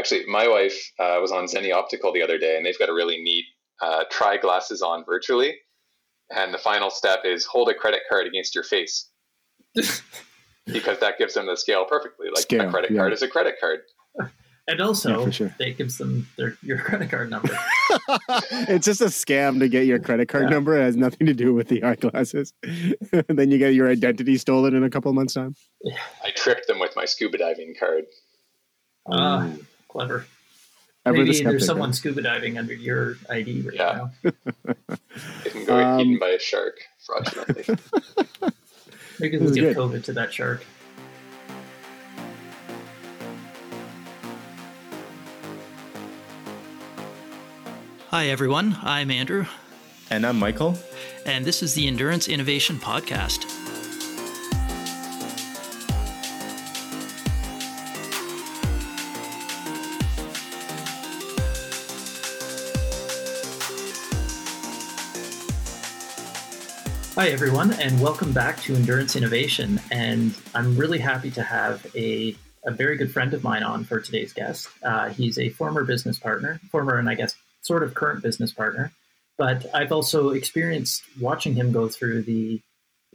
Actually, my wife uh, was on Zenni Optical the other day, and they've got a really neat uh, try glasses on virtually. And the final step is hold a credit card against your face. because that gives them the scale perfectly. Like scale, a credit yeah. card is a credit card. And also, yeah, sure. it gives them their your credit card number. it's just a scam to get your credit card yeah. number. It has nothing to do with the eyeglasses. then you get your identity stolen in a couple months' time. I tricked them with my scuba diving card. Uh, clever. Ever Maybe there's someone scuba diving under your ID right yeah. now. it can go um, eaten by a shark fraudulently. Maybe they'll give COVID to that shark. Hi, everyone. I'm Andrew. And I'm Michael. And this is the Endurance Innovation Podcast. Hi, everyone, and welcome back to Endurance Innovation. And I'm really happy to have a, a very good friend of mine on for today's guest. Uh, he's a former business partner, former and I guess sort of current business partner, but I've also experienced watching him go through the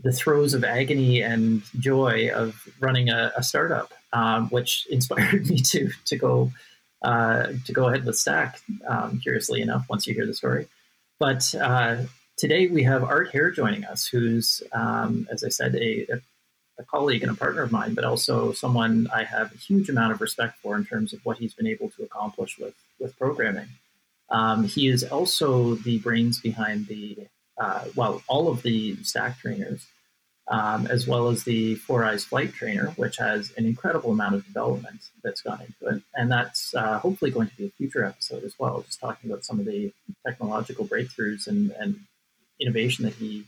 the throes of agony and joy of running a, a startup, um, which inspired me to to go uh, to go ahead with Stack. Um, curiously enough, once you hear the story, but uh, Today we have Art Hare joining us, who's, um, as I said, a, a, colleague and a partner of mine, but also someone I have a huge amount of respect for in terms of what he's been able to accomplish with with programming. Um, he is also the brains behind the uh, well, all of the stack trainers, um, as well as the Four Eyes Flight Trainer, which has an incredible amount of development that's gone into it. And that's uh, hopefully going to be a future episode as well, just talking about some of the technological breakthroughs and, and innovation that he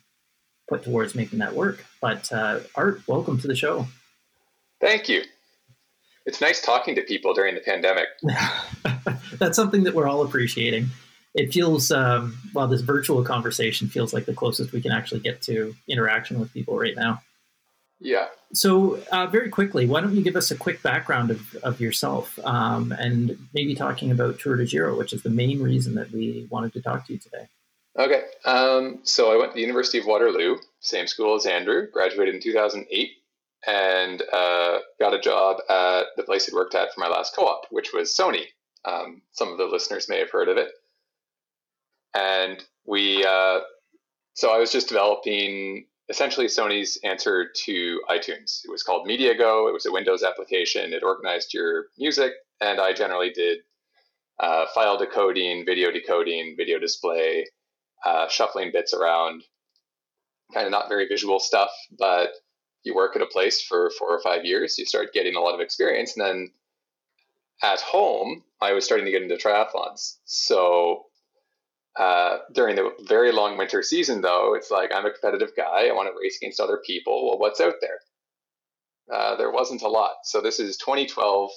put towards making that work. But uh, Art, welcome to the show. Thank you. It's nice talking to people during the pandemic. That's something that we're all appreciating. It feels, um, while this virtual conversation feels like the closest we can actually get to interaction with people right now. Yeah. So, uh, very quickly, why don't you give us a quick background of, of yourself um, and maybe talking about Tour de Giro, which is the main reason that we wanted to talk to you today? Okay. Um, so I went to the University of Waterloo, same school as Andrew, graduated in 2008, and uh, got a job at the place I'd worked at for my last co op, which was Sony. Um, some of the listeners may have heard of it. And we, uh, so I was just developing essentially Sony's answer to iTunes. It was called MediaGo. It was a Windows application. It organized your music, and I generally did uh, file decoding, video decoding, video display, uh, shuffling bits around, kind of not very visual stuff, but you work at a place for four or five years, you start getting a lot of experience. And then at home, I was starting to get into triathlons. So uh, during the very long winter season, though, it's like I'm a competitive guy. I want to race against other people. Well, what's out there? Uh, there wasn't a lot. So this is 2012.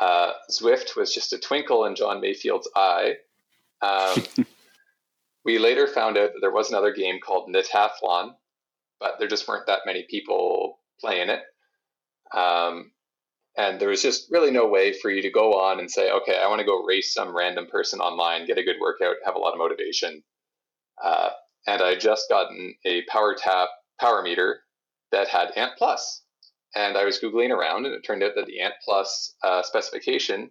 Uh, Zwift was just a twinkle in Jon Mayfield's eye. Um, We later found out that there was another game called NetAthlon, but there just weren't that many people playing it. Um, and there was just really no way for you to go on and say, okay, I want to go race some random person online, get a good workout, have a lot of motivation. Uh, and I just gotten a Power Tap power meter that had Ant Plus. And I was Googling around, and it turned out that the Ant Plus uh, specification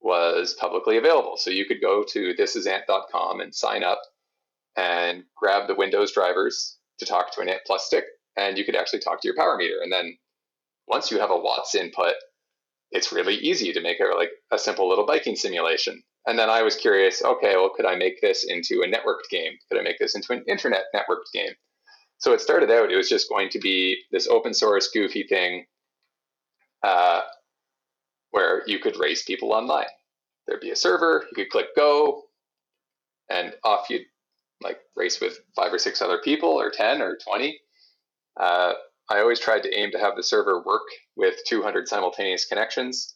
was publicly available. So you could go to thisisant.com and sign up and grab the Windows drivers to talk to an Ant Plus stick, and you could actually talk to your power meter. And then once you have a watts input, it's really easy to make a like a simple little biking simulation. And then I was curious, okay, well, could I make this into a networked game? Could I make this into an internet networked game? So it started out, it was just going to be this open source goofy thing uh, where you could race people online. There'd be a server, you could click go, and off you'd like race with five or six other people or 10 or 20. Uh, I always tried to aim to have the server work with 200 simultaneous connections.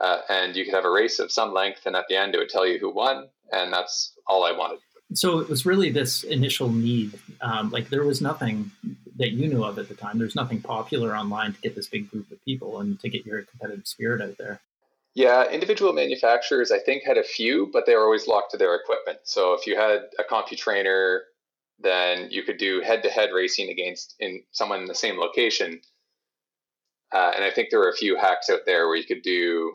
Uh, and you could have a race of some length, and at the end, it would tell you who won, and that's all I wanted. So it was really this initial need. Um, like there was nothing that you knew of at the time. There's nothing popular online to get this big group of people and to get your competitive spirit out there. Yeah, individual manufacturers, I think, had a few, but they were always locked to their equipment. So if you had a CompuTrainer, then you could do head-to-head racing against in someone in the same location. Uh, and I think there were a few hacks out there where you could do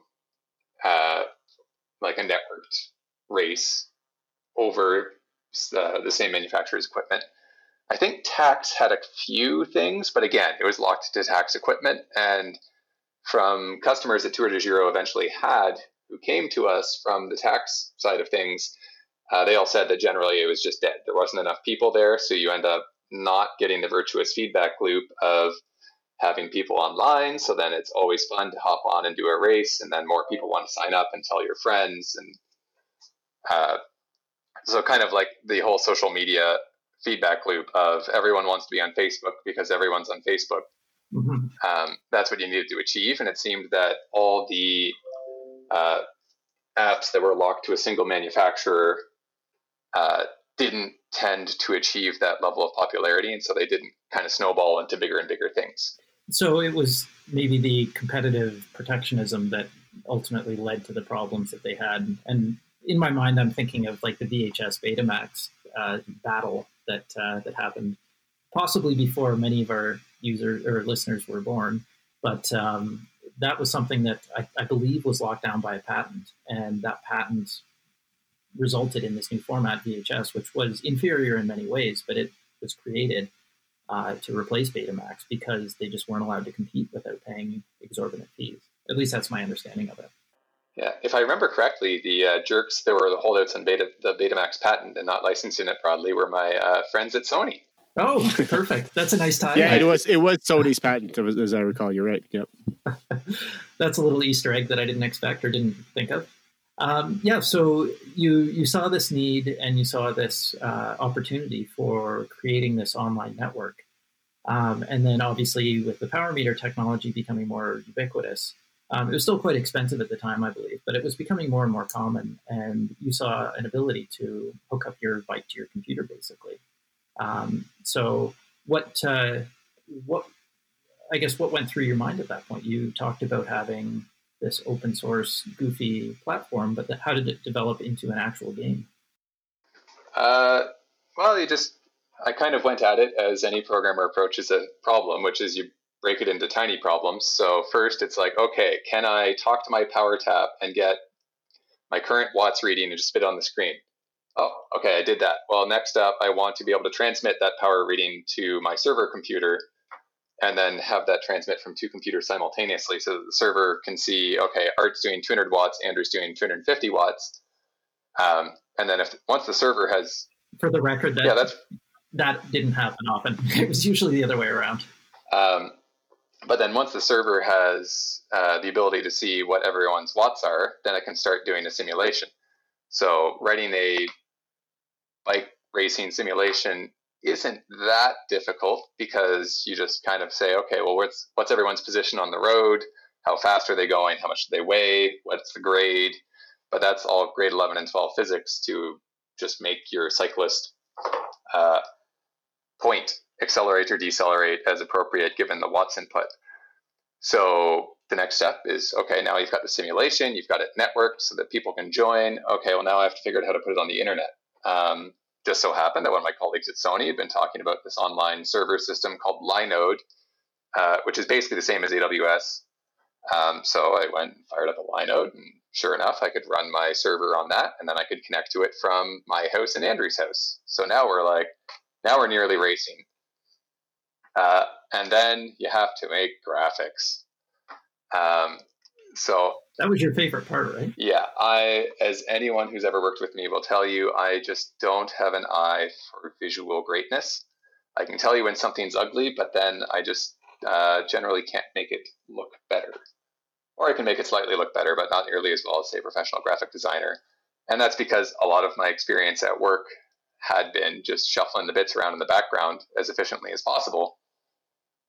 uh, like a networked race over uh, the same manufacturer's equipment. I think Tacx had a few things, but again, it was locked to Tacx equipment. And from customers that Tour de Giro eventually had who came to us from the Tacx side of things, uh, they all said that generally it was just dead. There wasn't enough people there, so you end up not getting the virtuous feedback loop of having people online. So then it's always fun to hop on and do a race, and then more people want to sign up and tell your friends, and uh, so kind of like the whole social media feedback loop of everyone wants to be on Facebook because everyone's on Facebook. Mm-hmm. Um, that's what you needed to achieve, and it seemed that all the uh, apps that were locked to a single manufacturer uh, didn't tend to achieve that level of popularity, and so they didn't kind of snowball into bigger and bigger things. So it was maybe the competitive protectionism that ultimately led to the problems that they had. And in my mind, I'm thinking of like the VHS Betamax uh, battle that uh, that happened possibly before many of our users or listeners were born. But um, that was something that I, I, believe was locked down by a patent, and that patent resulted in this new format VHS, which was inferior in many ways, but it was created uh, to replace Betamax because they just weren't allowed to compete without paying exorbitant fees. At least that's my understanding of it. Yeah, if I remember correctly, the uh, jerks that were the holdouts on Beta, the Betamax patent and not licensing it broadly were my uh, friends at Sony. Oh, perfect. That's a nice time. yeah, it was it was Sony's patent, as I recall. You're right. Yep. That's a little Easter egg that I didn't expect or didn't think of. Um, yeah, so you you saw this need and you saw this uh, opportunity for creating this online network, um, and then obviously with the power meter technology becoming more ubiquitous, um, it was still quite expensive at the time, I believe, but it was becoming more and more common. And you saw an ability to hook up your bike to your computer, basically. Um, so, what, uh, what, I guess, what went through your mind at that point? You talked about having this open source, goofy platform, but the, how did it develop into an actual game? Uh, well, you just, I kind of went at it as any programmer approaches a problem, which is you break it into tiny problems. So first it's like, okay, can I talk to my power tap and get my current watts reading and just spit on the screen? Oh, okay, I did that. Well, next up, I want to be able to transmit that power reading to my server computer and then have that transmit from two computers simultaneously so that the server can see, okay, Art's doing 200 watts, Andrew's doing 250 watts. Um, and then if once the server has for the record that yeah, that's, that didn't happen often. It was usually the other way around. Um, but then once the server has uh, the ability to see what everyone's watts are, then it can start doing a simulation. So writing a bike racing simulation isn't that difficult because you just kind of say, okay, well, what's what's everyone's position on the road? How fast are they going? How much do they weigh? What's the grade? But that's all grade 11 and 12 physics to just make your cyclist uh, point accelerate or decelerate as appropriate given the watts input. So the next step is okay, now you've got the simulation, you've got it networked so that people can join. Okay, well, now I have to figure out how to put it on the internet. Um, just so happened that one of my colleagues at Sony had been talking about this online server system called Linode, uh, which is basically the same as AWS. Um, so I went and fired up a Linode, and sure enough, I could run my server on that, and then I could connect to it from my house and Andrew's house. So now we're like, now we're nearly racing. Uh, and then you have to make graphics. Um, so that was your favorite part, right? Yeah, I, as anyone who's ever worked with me will tell you, I just don't have an eye for visual greatness. I can tell you when something's ugly, but then I just uh, generally can't make it look better. Or I can make it slightly look better, but not nearly as well as, say, a professional graphic designer. And that's because a lot of my experience at work had been just shuffling the bits around in the background as efficiently as possible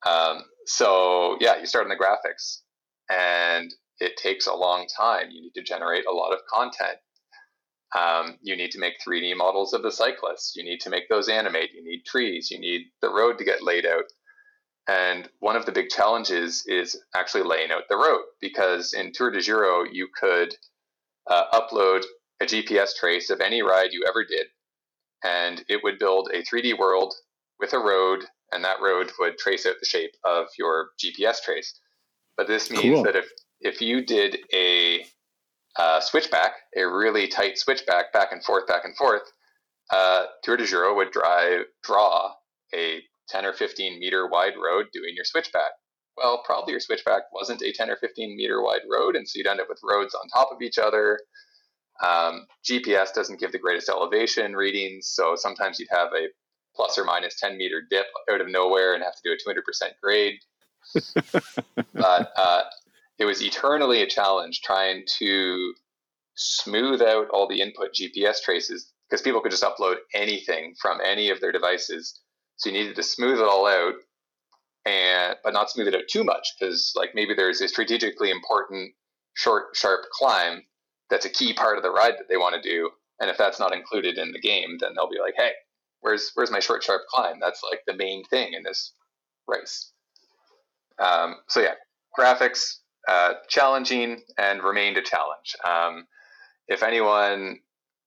um, so yeah, you start in the graphics, and it takes a long time. You need to generate a lot of content. Um, you need to make 3D models of the cyclists. You need to make those animate. You need trees. You need the road to get laid out. And one of the big challenges is actually laying out the road because in Tour de Giro, you could uh, upload a GPS trace of any ride you ever did, and it would build a 3D world with a road, and that road would trace out the shape of your GPS trace. But this means cool. that if, if you did a uh, switchback, a really tight switchback back and forth, back and forth, uh, Tour de Giro would drive, draw a 10 or 15 meter wide road doing your switchback. Well, probably your switchback wasn't a 10 or 15 meter wide road, and so you'd end up with roads on top of each other. Um, GPS doesn't give the greatest elevation readings, so sometimes you'd have a plus or minus 10 meter dip out of nowhere and have to do a 200% grade. but uh, it was eternally a challenge trying to smooth out all the input GPS traces because people could just upload anything from any of their devices so you needed to smooth it all out, and but not smooth it out too much because like maybe there's a strategically important short sharp climb that's a key part of the ride that they want to do, and if that's not included in the game, then they'll be like, hey, where's where's my short sharp climb? That's like the main thing in this race. Um, so yeah, graphics uh, challenging and remained a challenge. Um, if anyone,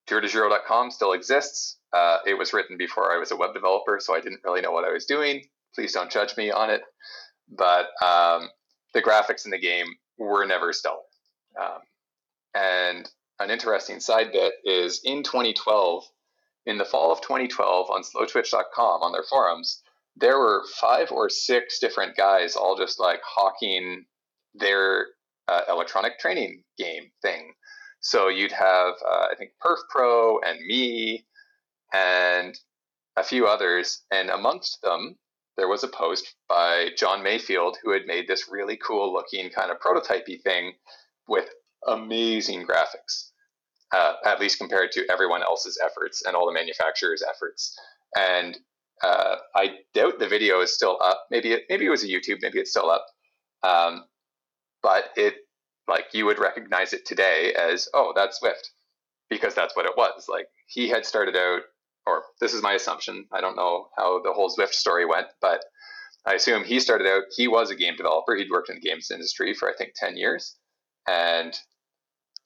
TourDeGiro.com still exists. Uh, it was written before I was a web developer, so I didn't really know what I was doing. Please don't judge me on it. But um, the graphics in the game were never stellar. Um, and an interesting side bit is in 2012, in the fall of 2012, on slowtwitch.com, on their forums, there were five or six different guys all just like hawking their uh, electronic training game thing. So you'd have, uh, I think, Perf Pro and me and a few others. And amongst them, there was a post by Jon Mayfield who had made this really cool looking kind of prototypey thing with amazing graphics, uh, at least compared to everyone else's efforts and all the manufacturers' efforts. And uh, I doubt the video is still up. Maybe it, maybe it was a YouTube. Maybe it's still up. Um, but it like you would recognize it today as oh that's Zwift because that's what it was. Like he had started out or this is my assumption. I don't know how the whole Zwift story went, but I assume he started out, he was a game developer. He'd worked in the games industry for, I think, 10 years. And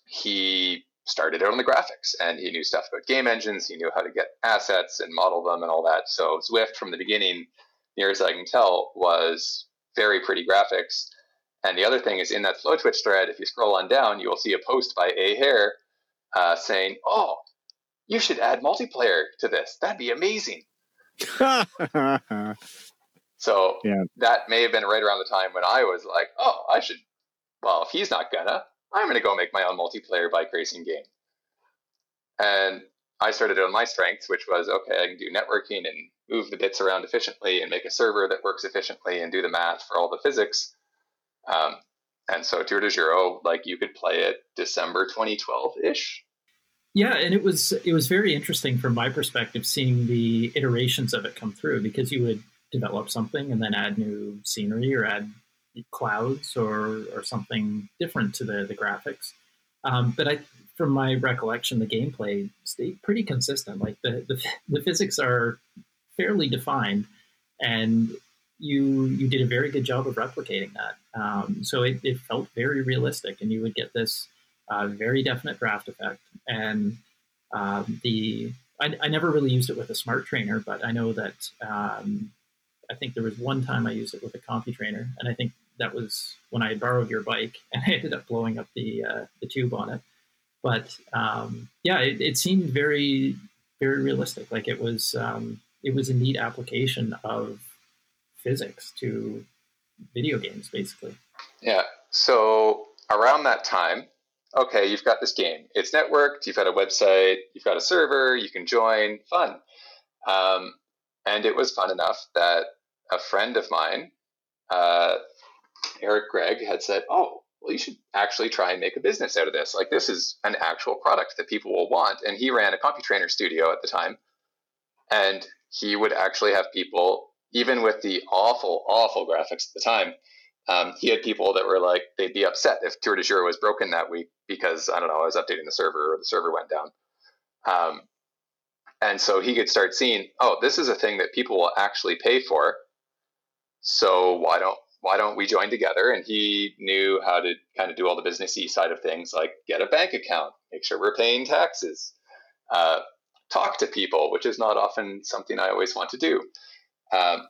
he started out on the graphics and he knew stuff about game engines. He knew how to get assets and model them and all that. So Zwift from the beginning, near as I can tell, was very pretty graphics. And the other thing is in that Slow Twitch thread, if you scroll on down, you will see a post by Ahair uh, saying, Oh, you should add multiplayer to this. That'd be amazing. so yeah. that may have been right around the time when I was like, oh, I should. Well, if he's not gonna, I'm gonna go make my own multiplayer bike racing game. And I started on my strengths, which was okay, I can do networking and move the bits around efficiently and make a server that works efficiently and do the math for all the physics. Um, and so Tour de Giro, like you could play it December 2012 ish. Yeah, and it was it was very interesting from my perspective seeing the iterations of it come through because you would develop something and then add new scenery or add clouds or or something different to the the graphics. Um, but I, from my recollection, the gameplay stayed pretty consistent. Like the the, the physics are fairly defined, and you you did a very good job of replicating that. Um, so it, it felt very realistic, and you would get this uh, very definite draft effect. And um, the I, I, never really used it with a smart trainer, but I know that um, I think there was one time I used it with a CompuTrainer, and I think that was when I borrowed your bike, and I ended up blowing up the uh, the tube on it. But um, yeah, it, it, seemed very very realistic. Like it was um, it was a neat application of physics to video games, basically. Yeah. So around that time, okay, you've got this game. It's networked. You've got a website. You've got a server. You can join. Fun. Um, and it was fun enough that a friend of mine, uh, Eric Gregg, had said, "Oh, well, you should actually try and make a business out of this. Like this is an actual product that people will want." And he ran a CompuTrainer studio at the time, and he would actually have people, even with the awful, awful graphics at the time, um, he had people that were like, they'd be upset if Tour de Giro was broken that week because, I don't know, I was updating the server or the server went down. Um, and so he could start seeing, oh, this is a thing that people will actually pay for. so why don't why don't we join together? And he knew how to kind of do all the businessy side of things, like get a bank account, make sure we're paying taxes, uh, talk to people, which is not often something I always want to do. Um,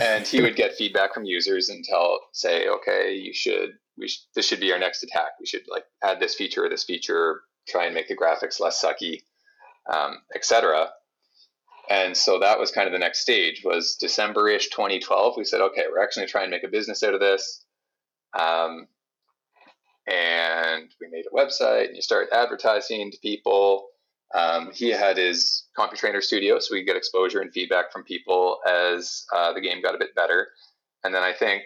and he would get feedback from users and tell, say, okay, you should, we sh- this should be our next attack. We should like add this feature or this feature, try and make the graphics less sucky, um, etc. And so that was kind of the next stage was December-ish 2012. We said, okay, we're actually trying to make a business out of this. Um, and we made a website and you start advertising to people. Um, he had his CompuTrainer studio, so we could get exposure and feedback from people as uh, the game got a bit better. And then I think,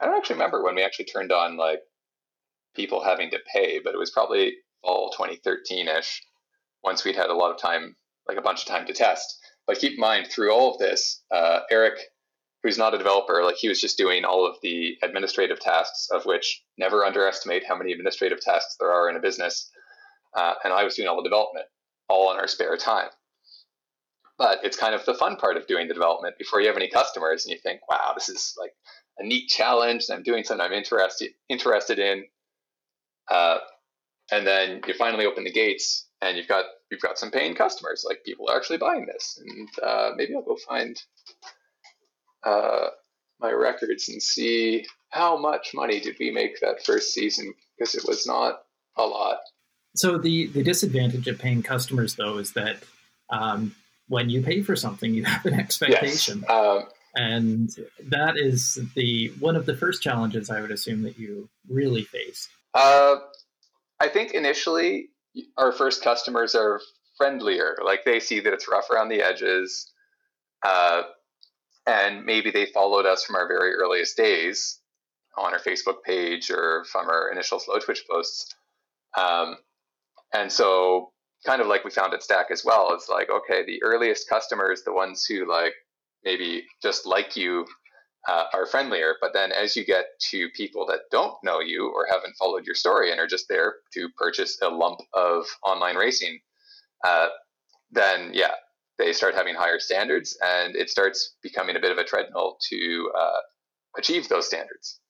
I don't actually remember when we actually turned on like people having to pay, but it was probably fall 2013 ish once we'd had a lot of time like a bunch of time to test. But keep in mind, through all of this, uh, Eric, who's not a developer, like he was just doing all of the administrative tasks, of which never underestimate how many administrative tasks there are in a business. Uh, and I was doing all the development, all in our spare time. But it's kind of the fun part of doing the development before you have any customers, and you think, "Wow, this is like a neat challenge. I'm doing something I'm interested interested in." Uh, and then you finally open the gates, and you've got you've got some paying customers. Like people are actually buying this, and uh, maybe I'll go find uh, my records and see how much money did we make that first season because it was not a lot. So the the disadvantage of paying customers though is that um, when you pay for something, you have an expectation. Yes. Um, and that is the one of the first challenges I would assume that you really face. Uh, I think initially our first customers are friendlier. Like they see that it's rough around the edges, uh, and maybe they followed us from our very earliest days on our Facebook page or from our initial slow Twitch posts. Um, and so, kind of like we found at Stack as well, it's like okay, the earliest customers, the ones who like maybe just like you uh, are friendlier. But then as you get to people that don't know you or haven't followed your story and are just there to purchase a lump of online racing, uh, then yeah, they start having higher standards and it starts becoming a bit of a treadmill to uh, achieve those standards.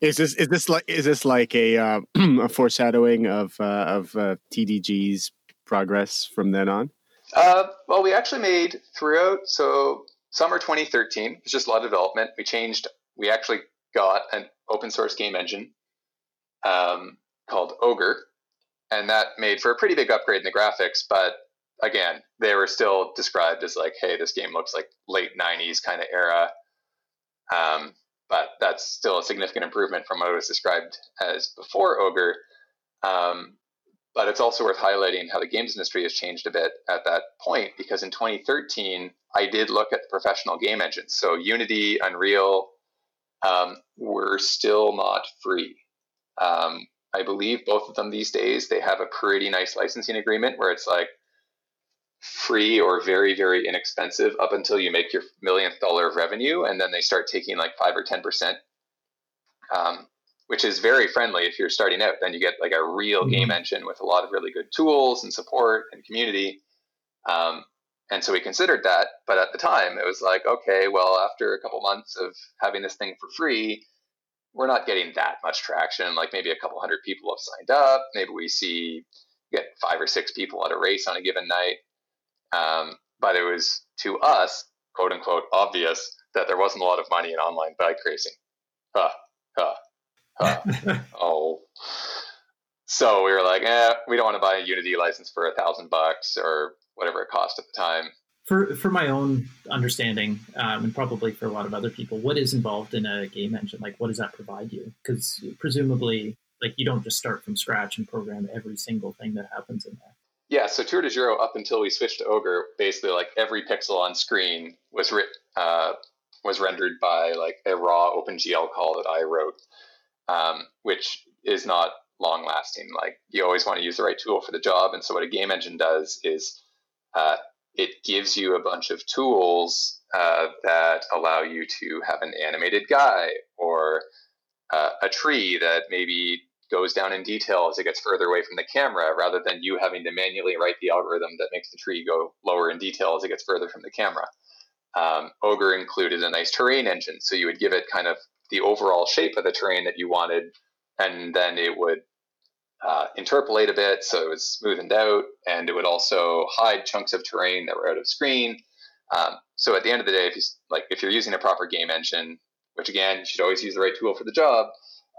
Is this is this like is this like a uh, a foreshadowing of uh, of uh, TDG's progress from then on? Uh, well, we actually made throughout. So summer 2013 was just a lot of development. We changed. We actually got an open source game engine um, called Ogre, and that made for a pretty big upgrade in the graphics. But again, they were still described as like, "Hey, this game looks like late '90s kind of era." Um, but that's still a significant improvement from what was described as before Ogre. Um, but it's also worth highlighting how the games industry has changed a bit at that point because in 2013, I did look at the professional game engines. So Unity, Unreal um, were still not free. Um, I believe both of them these days, they have a pretty nice licensing agreement where it's like free or very, very inexpensive up until you make your millionth dollar of revenue. And then they start taking like five or 10%. Um, which is very friendly if you're starting out. Then you get like a real mm-hmm. game engine with a lot of really good tools and support and community. Um, and so we considered that, but at the time it was like, okay, well, after a couple months of having this thing for free, we're not getting that much traction. Like maybe a couple hundred people have signed up. Maybe we see get five or six people at a race on a given night. Um, but it was to us, quote unquote, obvious that there wasn't a lot of money in online bike racing. Huh, huh. Uh, oh. So we were like, eh, we don't want to buy a Unity license for a thousand bucks or whatever it cost at the time. For for my own understanding, um, and probably for a lot of other people, what is involved in a game engine? Like, what does that provide you? Because presumably, like, you don't just start from scratch and program every single thing that happens in there. Yeah, so Tour de Giro, up until we switched to Ogre, basically like every pixel on screen was writ, uh, was rendered by like a raw OpenGL call that I wrote um, which is not long lasting. Like you always want to use the right tool for the job. And so what a game engine does is uh, it gives you a bunch of tools uh, that allow you to have an animated guy or uh, a tree that maybe goes down in detail as it gets further away from the camera rather than you having to manually write the algorithm that makes the tree go lower in detail as it gets further from the camera. Um, Ogre included a nice terrain engine, so you would give it kind of the overall shape of the terrain that you wanted, and then it would uh, interpolate a bit so it was smoothened out, and it would also hide chunks of terrain that were out of screen. Um, so at the end of the day, if you like, if you're using a proper game engine, which again, you should always use the right tool for the job,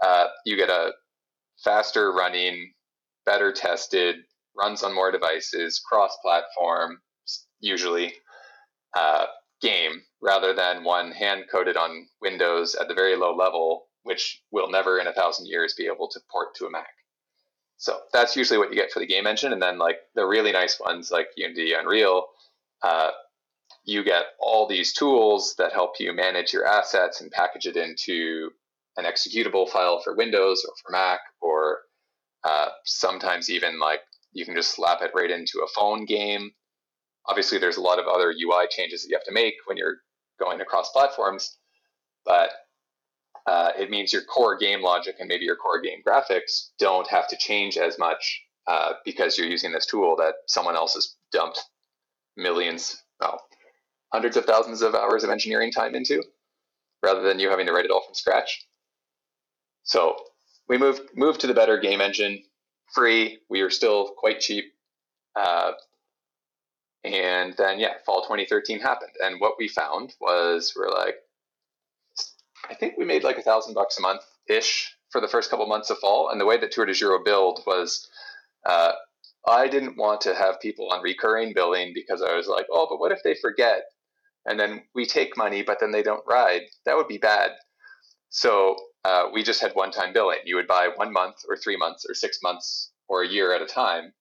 uh, you get a faster running, better tested, runs on more devices, cross-platform, usually uh, game rather than one hand coded on Windows at the very low level, which will never in a thousand years be able to port to a Mac. So that's usually what you get for the game engine. And then like the really nice ones like Unity, Unreal, uh, you get all these tools that help you manage your assets and package it into an executable file for Windows or for Mac, or uh, sometimes even like you can just slap it right into a phone game Obviously, there's a lot of other UI changes that you have to make when you're going across platforms, but uh, it means your core game logic and maybe your core game graphics don't have to change as much uh, because you're using this tool that someone else has dumped millions, well, hundreds of thousands of hours of engineering time into, rather than you having to write it all from scratch. So we moved moved to the better game engine, free. We are still quite cheap. Uh, and then, yeah, fall 2013 happened. And what we found was we're like, I think we made like a thousand bucks a month ish for the first couple months of fall. And the way that Tour de Giro billed was uh, I didn't want to have people on recurring billing because I was like, oh, but what if they forget? And then we take money, but then they don't ride. That would be bad. So uh, we just had one time billing. You would buy one month or three months or six months or a year at a time.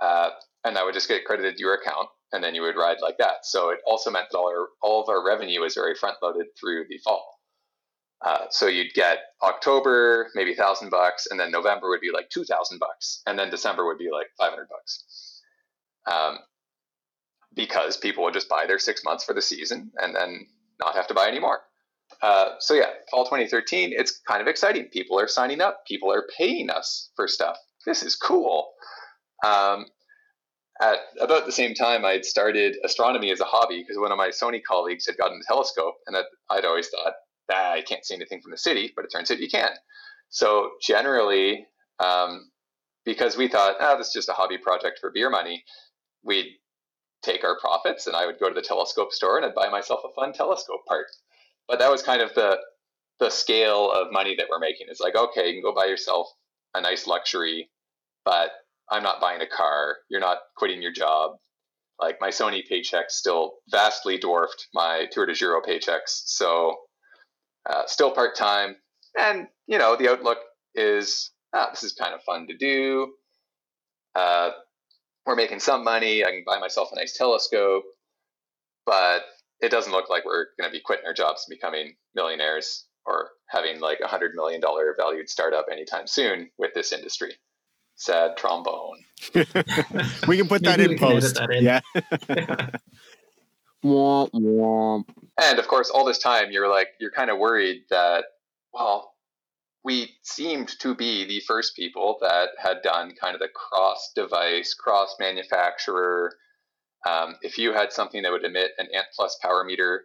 Uh, and that would just get credited to your account and then you would ride like that. So it also meant that all, our, all of our revenue was very front loaded through the fall. Uh, so you'd get October, maybe thousand bucks, and then November would be like two thousand bucks, and then December would be like five hundred bucks, um, because people would just buy their six months for the season and then not have to buy any more. Uh, so yeah, fall 2013, it's kind of exciting. People are signing up. People are paying us for stuff. This is cool. Um, at about the same time, I had started astronomy as a hobby because one of my Sony colleagues had gotten a telescope, and I'd always thought, ah, I can't see anything from the city, but it turns out you can. So generally, um, because we thought, ah, this is just a hobby project for beer money, we'd take our profits, and I would go to the telescope store and I'd buy myself a fun telescope part. But that was kind of the the scale of money that we're making. It's like, okay, you can go buy yourself a nice luxury, but I'm not buying a car. You're not quitting your job. Like my Sony paychecks still vastly dwarfed my Tour de Giro paychecks. So uh, still part time. And, you know, the outlook is ah, this is kind of fun to do. Uh, we're making some money. I can buy myself a nice telescope. But it doesn't look like we're going to be quitting our jobs and becoming millionaires or having like a $100 million valued startup anytime soon with this industry sad trombone. we can put that in post. That in. Yeah. womp, womp. And of course, all this time you're like you're kind of worried that well, we seemed to be the first people that had done kind of the cross device, cross manufacturer. Um, if you had something that would emit an Ant Plus power meter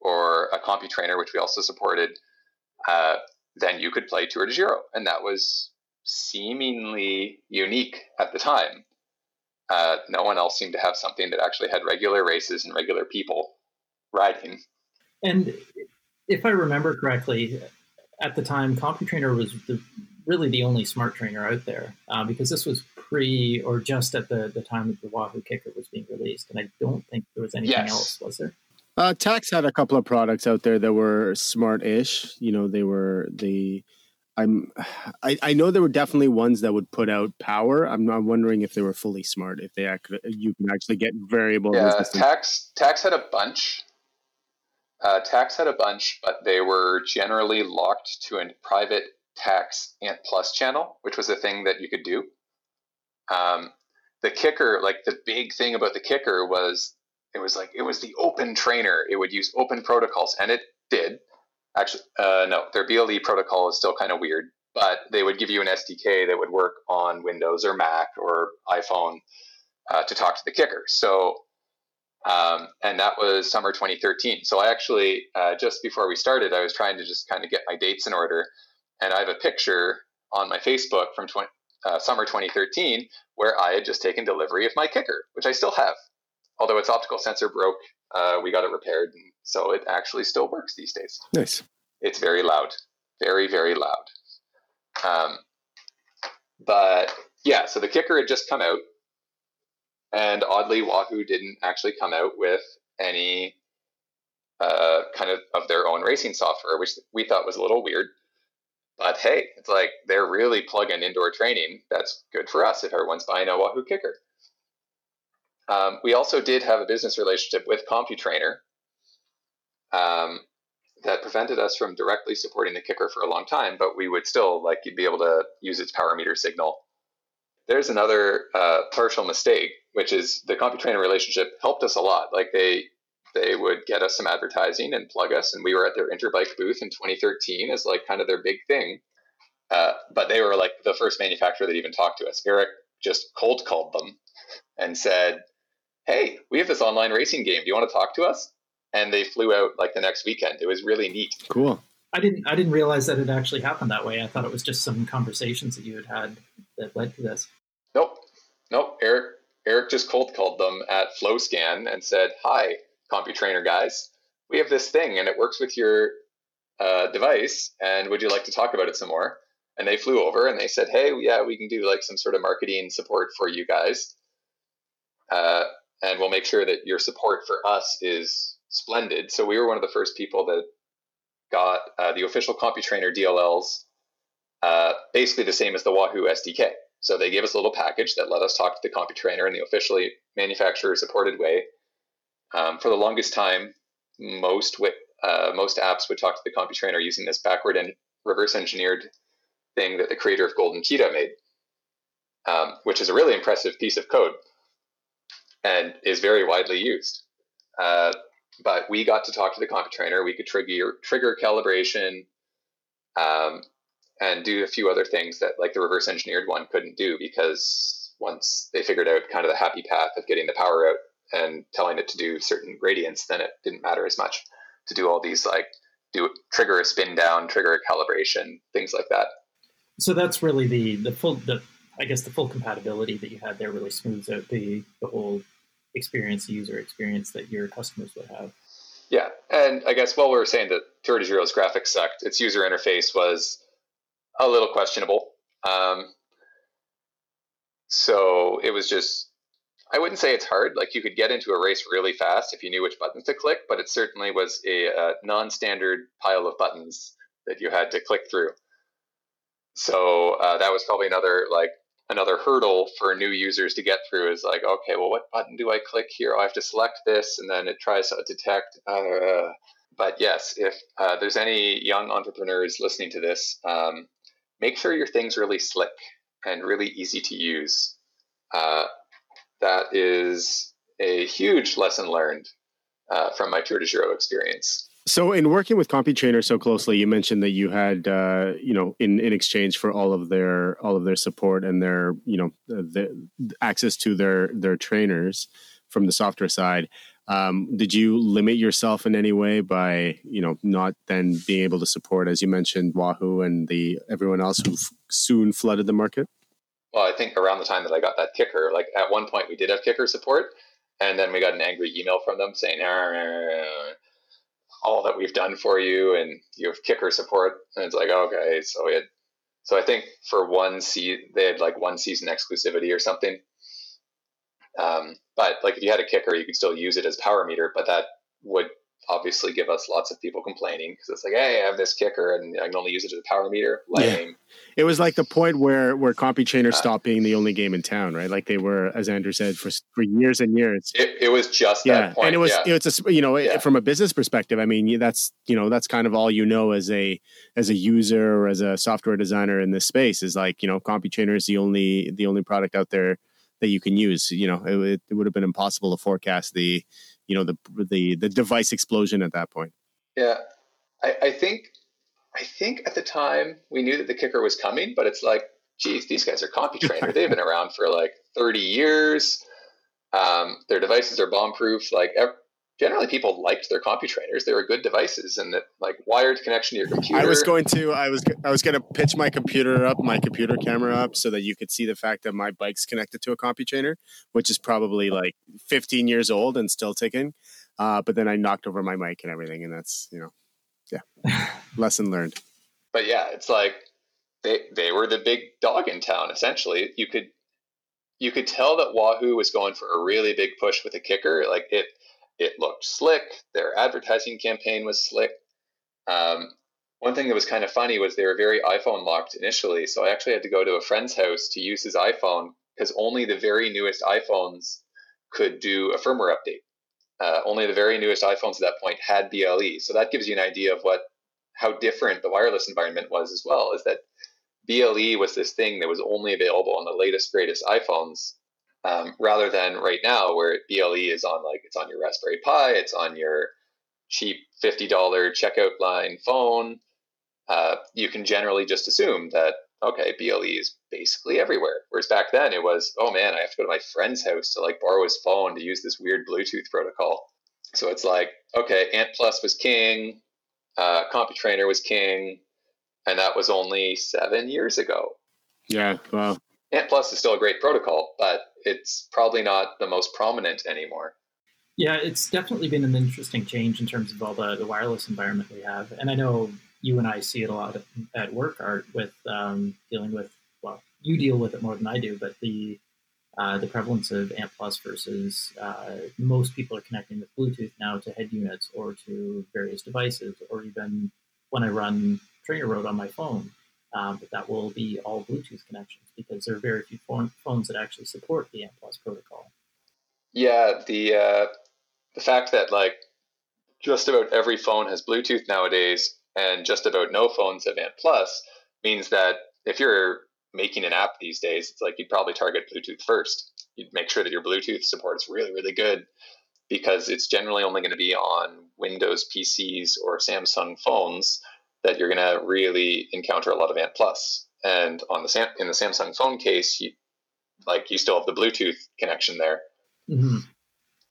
or a CompuTrainer, which we also supported, uh, then you could play Tour de Giro, and that was seemingly unique at the time. Uh, no one else seemed to have something that actually had regular races and regular people riding. And if I remember correctly, at the time, CompuTrainer was the, really the only smart trainer out there uh, because this was pre or just at the, the time that the Wahoo KICKR was being released. And I don't think there was anything yes. else, was there? Uh, Tacx had a couple of products out there that were smart-ish. You know, they were the I'm I, I know there were definitely ones that would put out power. I'm not wondering if they were fully smart, if they actually you can actually get variable. Yeah, tax Tacx had a bunch. Uh, Tacx had a bunch, but they were generally locked to a private Tacx Ant Plus channel, which was a thing that you could do. Um, the KICKR, like the big thing about the KICKR was it was like it was the open trainer. It would use open protocols, and it did Actually, uh, no, their BLE protocol is still kind of weird, but they would give you an SDK that would work on Windows or Mac or iPhone uh, to talk to the KICKR. So Um, and that was summer 2013. So I actually, uh, just before we started, I was trying to just kind of get my dates in order. And I have a picture on my Facebook from 20, uh, summer 2013 where I had just taken delivery of my KICKR, which I still have. Although its optical sensor broke, uh, we got it repaired. And so it actually still works these days. Nice. It's very loud, very, very loud. Um, but yeah, so the KICKR had just come out. And oddly, Wahoo didn't actually come out with any uh, kind of of their own racing software, which we thought was a little weird. But hey, it's like they're really plugging indoor training. That's good for us if everyone's buying a Wahoo KICKR. Um, we also did have a business relationship with CompuTrainer um, that prevented us from directly supporting the KICKR for a long time, but we would still like be able to use its power meter signal. There's another uh, partial mistake, which is the CompuTrainer relationship helped us a lot. Like they they would get us some advertising and plug us, and we were at their Interbike booth in 2013 as like kind of their big thing. Uh, but they were like the first manufacturer that even talked to us. Eric just cold called them and said, "Hey, we have this online racing game. Do you want to talk to us?" And they flew out like the next weekend. It was really neat. Cool. I didn't I didn't realize that it actually happened that way. I thought it was just some conversations that you had had that led to this. Nope, nope. Eric Eric just cold called them at FlowScan and said, "Hi, CompuTrainer guys, we have this thing and it works with your uh, device. And would you like to talk about it some more?" And they flew over and they said, "Hey, yeah, we can do like some sort of marketing support for you guys, uh, and we'll make sure that your support for us is splendid." So we were one of the first people that got uh, the official CompuTrainer DLLs, uh, basically the same as the Wahoo SDK. So they gave us a little package that let us talk to the CompuTrainer in the officially manufacturer supported way. Um, for the longest time, most uh, most apps would talk to the CompuTrainer using this backward and reverse engineered thing that the creator of Golden Cheetah made, um, which is a really impressive piece of code and is very widely used. Uh, but we got to talk to the CompuTrainer. We could trigger trigger calibration um, and do a few other things that like the reverse engineered one couldn't do because once they figured out kind of the happy path of getting the power out and telling it to do certain gradients, then it didn't matter as much to do all these like do trigger a spin down, trigger a calibration, things like that. So that's really the the full the I guess the full compatibility that you had there really smooths out the the whole experience, user experience that your customers would have. Yeah, and I guess while we were saying that Tour de Giro's graphics sucked, its user interface was a little questionable. Um, so it was just, I wouldn't say it's hard. Like you could get into a race really fast if you knew which buttons to click, but it certainly was a, a non-standard pile of buttons that you had to click through. So uh, that was probably another like another hurdle for new users to get through is like, okay, well, what button do I click here? Oh, I have to select this, and then it tries to detect. Uh, but yes, if uh, there's any young entrepreneurs listening to this, um, make sure your thing's really slick and really easy to use. Uh, that is a huge lesson learned uh, from my Tour de Giro experience. So, in working with CompuTrainer so closely, you mentioned that you had, uh, you know, in, in exchange for all of their all of their support and their, you know, the, the access to their their trainers from the software side. Um, did you limit yourself in any way by, you know, not then being able to support, as you mentioned, Wahoo and the everyone else who soon flooded the market? Well, I think around the time that I got that KICKR, like at one point we did have KICKR support, and then we got an angry email from them saying, all that we've done for you and you have KICKR support. And it's like okay so we had so i think for one season they had like one season exclusivity or something. Um, but like if you had a KICKR you could still use it as power meter but that would obviously give us lots of people complaining because it's like, hey, I have this KICKR and I can only use it as a power meter. Lame. Yeah. It was like the point where where CompuTrainer uh, stopped being the only game in town, right? Like they were, as Andrew said, for for years and years. It, it was just yeah, point, and it was yeah. it's a you know yeah. from a business perspective. I mean, that's you know that's kind of all you know as a as a user or as a software designer in this space is like you know CompuTrainer is the only the only product out there that you can use. You know, it, it would have been impossible to forecast the you know the the the device explosion at that point. Yeah, I, I think I think at the time we knew that the KICKR was coming, but it's like, geez, these guys are CompuTrainer. They've been around for like 30 years. Um, their devices are bomb proof. Like generally people liked their CompuTrainers. They were good devices and that like wired connection to your computer. I was going to I was I was going to pitch my computer up, my computer camera up so that you could see the fact that my bike's connected to a CompuTrainer, which is probably like 15 years old and still ticking. Uh, but then I knocked over my mic and everything and that's, you know, yeah. lesson learned. But yeah, it's like they they were the big dog in town essentially. You could you could tell that Wahoo was going for a really big push with a KICKR. Like it it looked slick. Their advertising campaign was slick. Um, one thing that was kind of funny was they were very iPhone locked initially. So I actually had to go to a friend's house to use his iPhone because only the very newest iPhones could do a firmware update. Uh, only the very newest iPhones at that point had BLE. So that gives you an idea of what how different the wireless environment was as well. Is that BLE was this thing that was only available on the latest greatest iPhones um, rather than right now where BLE is on like it's on your Raspberry Pi, it's on your cheap fifty dollar checkout line phone. Uh, you can generally just assume that okay, BLE is basically everywhere. Whereas back then it was, oh man, I have to go to my friend's house to like borrow his phone to use this weird Bluetooth protocol. So it's like, okay, Ant Plus was king, uh, CompuTrainer was king, and that was only seven years ago. Yeah, well, Ant Plus is still a great protocol, but it's probably not the most prominent anymore. Yeah, it's definitely been an interesting change in terms of all the, the wireless environment we have. And I know you and I see it a lot at work, Art, with um, dealing with, well, you deal with it more than I do, but the uh, the prevalence of ANT Plus versus uh, most people are connecting with Bluetooth now to head units or to various devices, or even when I run TrainerRoad on my phone, um, but that will be all Bluetooth connections because there are very few phones that actually support the ANT Plus protocol. Yeah, the uh, the fact that like just about every phone has Bluetooth nowadays, and just about no phones have ANT Plus, means that if you're making an app these days, it's like you'd probably target Bluetooth first. You'd make sure that your Bluetooth support is really, really good because it's generally only going to be on Windows PCs or Samsung phones that you're going to really encounter a lot of Ant Plus. And on the Sam- in the Samsung phone case, you like you still have the Bluetooth connection there. Mm-hmm.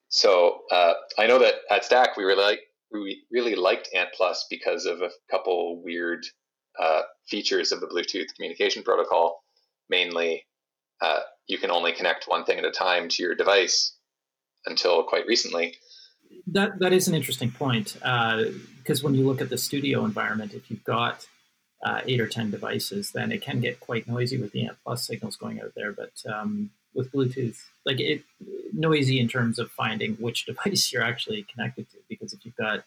So uh, I know that at Stac we really like we really liked Ant Plus because of a couple weird uh, features of the Bluetooth communication protocol. Mainly, uh, you can only connect one thing at a time to your device until quite recently. That that is an interesting point because uh, when you look at the studio environment, if you've got uh, eight or ten devices, then it can get quite noisy with the ANT plus signals going out there. But um, with Bluetooth, like it noisy in terms of finding which device you're actually connected to, because if you've got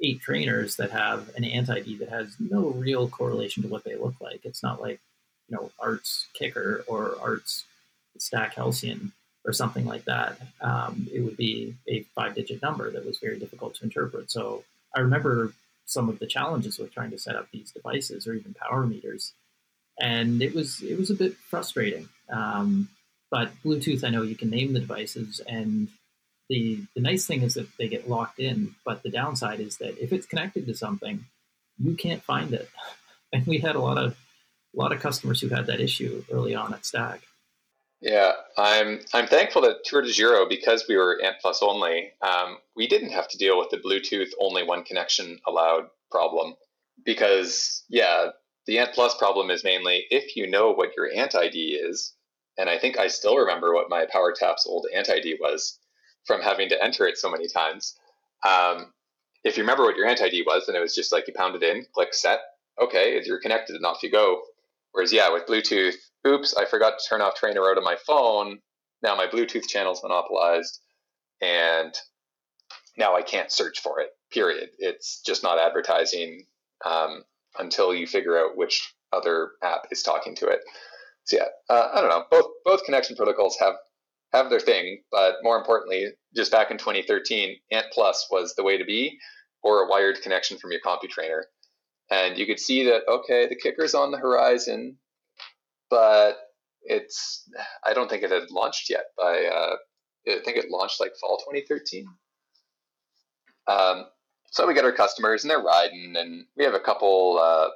eight trainers that have an ANT ID that has no real correlation to what they look like, it's not like you know Art's KICKR or Art's Stac Halcyon or something like that, um, it would be a five digit number that was very difficult to interpret. So I remember some of the challenges with trying to set up these devices or even power meters. And it was it was a bit frustrating. Um, but Bluetooth, I know you can name the devices, and the the nice thing is that they get locked in. But the downside is that if it's connected to something, you can't find it. And we had a lot of a lot of customers who had that issue early on at Stac. Yeah, I'm I'm thankful that Tour de Giro because we were Ant Plus only. Um, we didn't have to deal with the Bluetooth only one connection allowed problem because yeah, the Ant Plus problem is mainly if you know what your Ant ID is, and I think I still remember what my PowerTap's old Ant ID was from having to enter it so many times. Um, if you remember what your Ant ID was, then it was just like you pound it in, click set, okay, you're connected, and off you go. Whereas yeah, with Bluetooth oops, I forgot to turn off TrainerRoad on my phone. Now my Bluetooth channel is monopolized, and now I can't search for it. Period. It's just not advertising um, until you figure out which other app is talking to it. So yeah, uh, I don't know. Both both connection protocols have have their thing, but more importantly, just back in 2013, Ant Plus was the way to be, or a wired connection from your CompuTrainer. And you could see that okay, the KICKR's on the horizon but it's I don't think it had launched yet. By uh, I think it launched like fall 2013. Um, so we get our customers and they're riding, and we have a couple. Uh,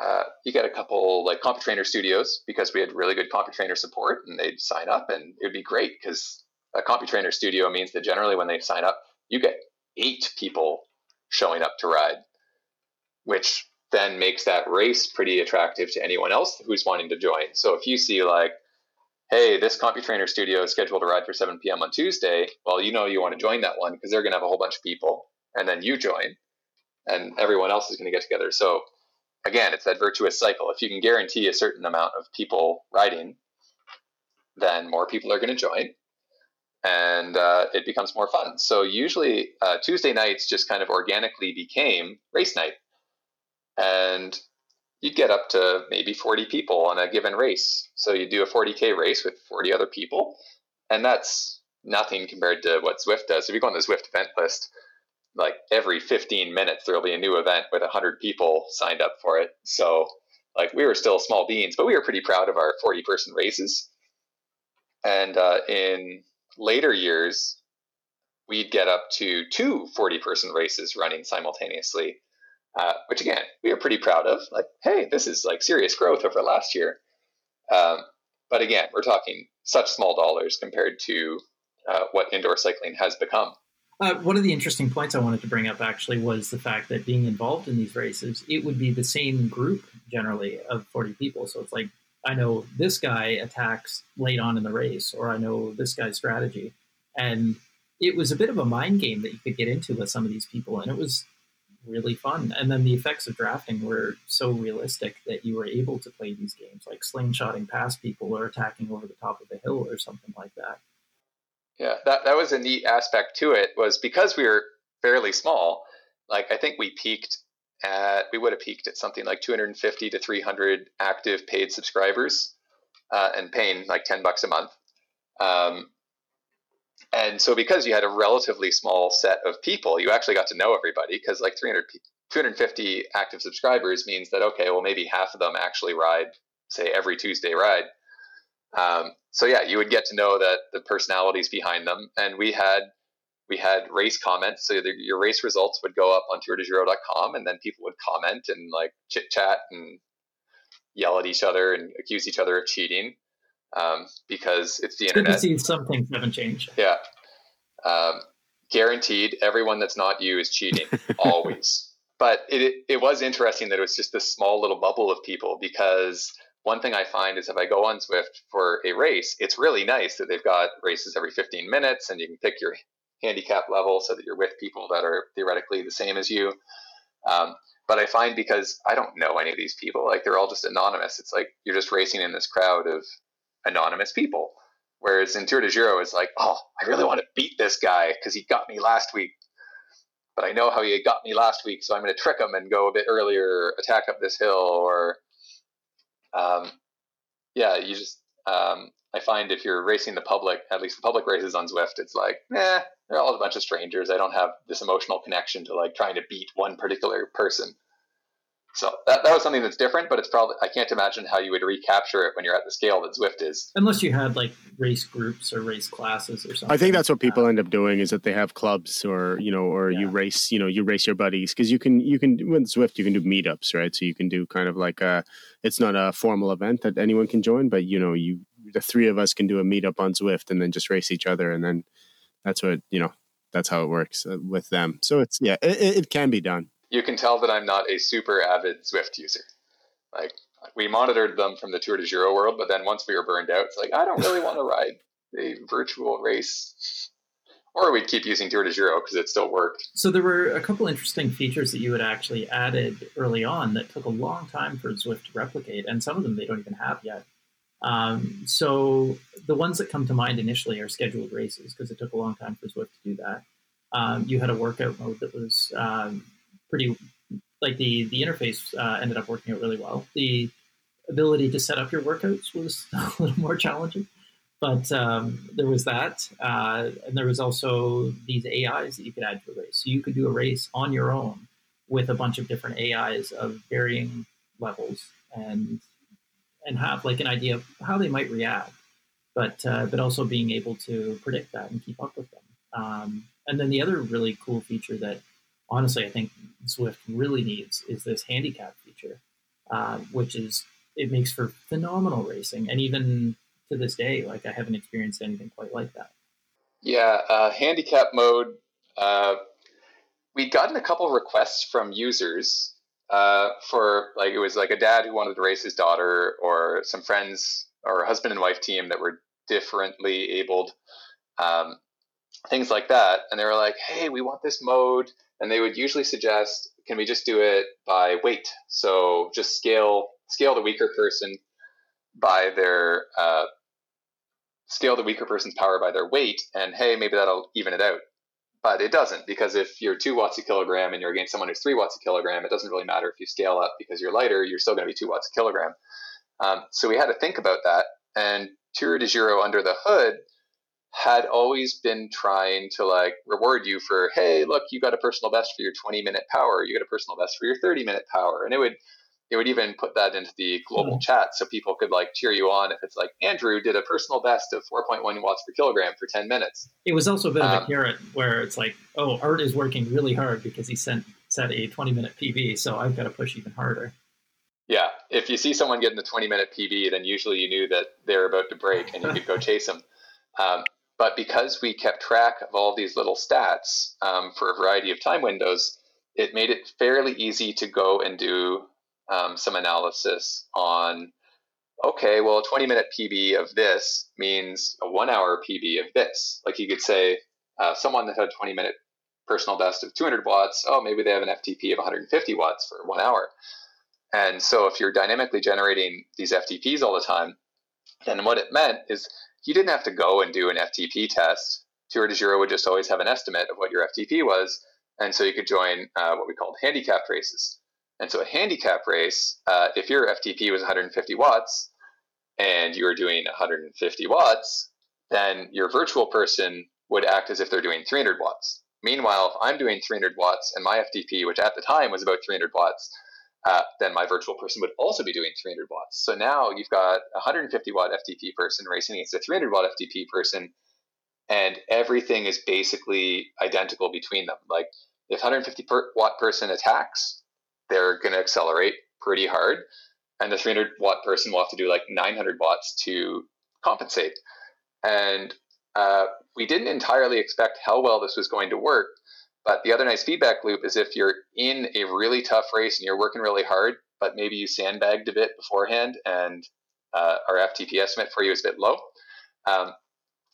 uh, you get a couple like CompuTrainer studios because we had really good CompuTrainer support, and they'd sign up, and it would be great because a CompuTrainer studio means that generally when they sign up, you get eight people showing up to ride, which then makes that race pretty attractive to anyone else who's wanting to join. So if you see like, hey, this CompuTrainer studio is scheduled to ride for 7 p.m. on Tuesday, well, you know you want to join that one because they're going to have a whole bunch of people, and then you join, and everyone else is going to get together. So again, it's that virtuous cycle. If you can guarantee a certain amount of people riding, then more people are going to join and uh, it becomes more fun. So usually uh, Tuesday nights just kind of organically became race night. And you'd get up to maybe 40 people on a given race. So you do a 40K race with 40 other people. And that's nothing compared to what Zwift does. If you go on the Zwift event list, like every 15 minutes, there'll be a new event with 100 people signed up for it. So, like, we were still small beans, but we were pretty proud of our 40 person races. And uh, in later years, we'd get up to two 40 person races running simultaneously, uh, which again, we are pretty proud of. Like, hey, this is like serious growth over last year. Um, but again, we're talking such small dollars compared to uh, what indoor cycling has become. Uh, one of the interesting points I wanted to bring up actually was the fact that being involved in these races, it would be the same group generally of 40 people. So it's like I know this guy attacks late on in the race, or I know this guy's strategy. And it was a bit of a mind game that you could get into with some of these people, and it was really fun. And then the effects of drafting were so realistic that you were able to play these games, like slingshotting past people or attacking over the top of a hill or something like that. Yeah, that that was a neat aspect to it. Was because we were fairly small. Like I think we peaked at we would have peaked at something like 250 to 300 active paid subscribers uh, and paying like 10 bucks a month um, and so because you had a relatively small set of people you actually got to know everybody because like 300 250 active subscribers means that okay well maybe half of them actually ride say every tuesday ride. Um, so yeah you would get to know that the personalities behind them. And we had we had race comments. So the, your race results would go up on tourdegiro.com and then people would comment and like chit chat and yell at each other and accuse each other of cheating um, because it's the it's internet. Good to see some things haven't changed. Yeah. Um, guaranteed, everyone that's not you is cheating always. But it, it was interesting that it was just this small little bubble of people because one thing I find is if I go on Zwift for a race, it's really nice that they've got races every 15 minutes and you can pick your handicap level so that you're with people that are theoretically the same as you. Um, but I find because I don't know any of these people, like they're all just anonymous. It's like you're just racing in this crowd of anonymous people. Whereas in Tour de Giro, it's like, oh, I really want to beat this guy because he got me last week. But I know how he got me last week, so I'm going to trick him and go a bit earlier, attack up this hill, or um, yeah, you just um, I find if you're racing the public, at least the public races on Zwift, it's like, eh, they're all a bunch of strangers. I don't have this emotional connection to like trying to beat one particular person. So that, that was something that's different, but it's probably I can't imagine how you would recapture it when you're at the scale that Zwift is. Unless you had like race groups or race classes or something. I think that's what people end up doing is that they have clubs or you know or yeah. you race you know you race your buddies because you can you can with Zwift you can do meetups right so you can do kind of like a it's not a formal event that anyone can join but you know you the three of us can do a meetup on Zwift and then just race each other and then that's what you know that's how it works uh, with them. So it's yeah, it, it can be done. You can tell that I'm not a super avid Zwift user. Like we monitored them from the Tour de Giro world, but then once we were burned out, it's like I don't really want to ride a virtual race. Or we'd keep using Tour de Giro because it still worked. So there were a couple interesting features that you had actually added early on that took a long time for Zwift to replicate, and some of them they don't even have yet. Um, so the ones that come to mind initially are scheduled races because it took a long time for Zwift to do that. Um, you had a workout mode that was um, pretty like the the interface uh, ended up working out really well. The ability to set up your workouts was a little more challenging, but um, there was that, uh, and there was also these AIs that you could add to a race. So you could do a race on your own with a bunch of different AIs of varying levels, and and have like an idea of how they might react, but uh, but also being able to predict that and keep up with them. Um, and then the other really cool feature that honestly I think Zwift really needs is this handicap feature, uh, which is it makes for phenomenal racing. And even to this day, like I haven't experienced anything quite like that. Yeah, uh, handicap mode. Uh, we'd gotten a couple requests from users uh, for like it was like a dad who wanted to race his daughter, or some friends or a husband and wife team that were differently abled, um, things like that. And they were like, "Hey, we want this mode," and they would usually suggest, "Can we just do it by weight? So just scale scale the weaker person by their uh, scale the weaker person's power by their weight, and hey, maybe that'll even it out." But it doesn't because if you're two watts a kilogram and you're against someone who's three watts a kilogram, it doesn't really matter if you scale up because you're lighter, you're still going to be two watts a kilogram. Um, so we had to think about that. And Tour de Giro under the hood had always been trying to like reward you for, hey, look, you got a personal best for your 20 minute power, you got a personal best for your 30 minute power. And it would it would even put that into the global mm-hmm. chat so people could like cheer you on if it's like Andrew did a personal best of 4.1 watts per kilogram for 10 minutes. It was also a bit um, of a um, carrot where it's like, oh, Art is working really hard because he sent set a 20 minute PB, so I've got to push even harder. Yeah, if you see someone getting the 20 minute PB, then usually you knew that they're about to break and you could go chase them. Um, but because we kept track of all these little stats um, for a variety of time windows, it made it fairly easy to go and do um, some analysis on okay, well, a 20 minute PB of this means a one hour PB of this. Like you could say, uh, someone that had a 20 minute personal best of 200 watts, oh, maybe they have an FTP of 150 watts for one hour. And so if you're dynamically generating these FTPs all the time, then what it meant is you didn't have to go and do an FTP test. Tour de Giro would just always have an estimate of what your FTP was. And so you could join uh, what we called handicapped races. And so a handicap race, uh, if your FTP was 150 watts and you were doing 150 watts, then your virtual person would act as if they're doing 300 watts. Meanwhile, if I'm doing 300 watts and my FTP, which at the time was about 300 watts, uh, then my virtual person would also be doing 300 watts. So now you've got a 150 watt FTP person racing against a 300 watt FTP person, and everything is basically identical between them. Like if 150 watt person attacks, they're going to accelerate pretty hard. And the 300 watt person will have to do like 900 watts to compensate. And uh, we didn't entirely expect how well this was going to work. But the other nice feedback loop is if you're in a really tough race and you're working really hard, but maybe you sandbagged a bit beforehand and uh, our FTP estimate for you is a bit low. Um,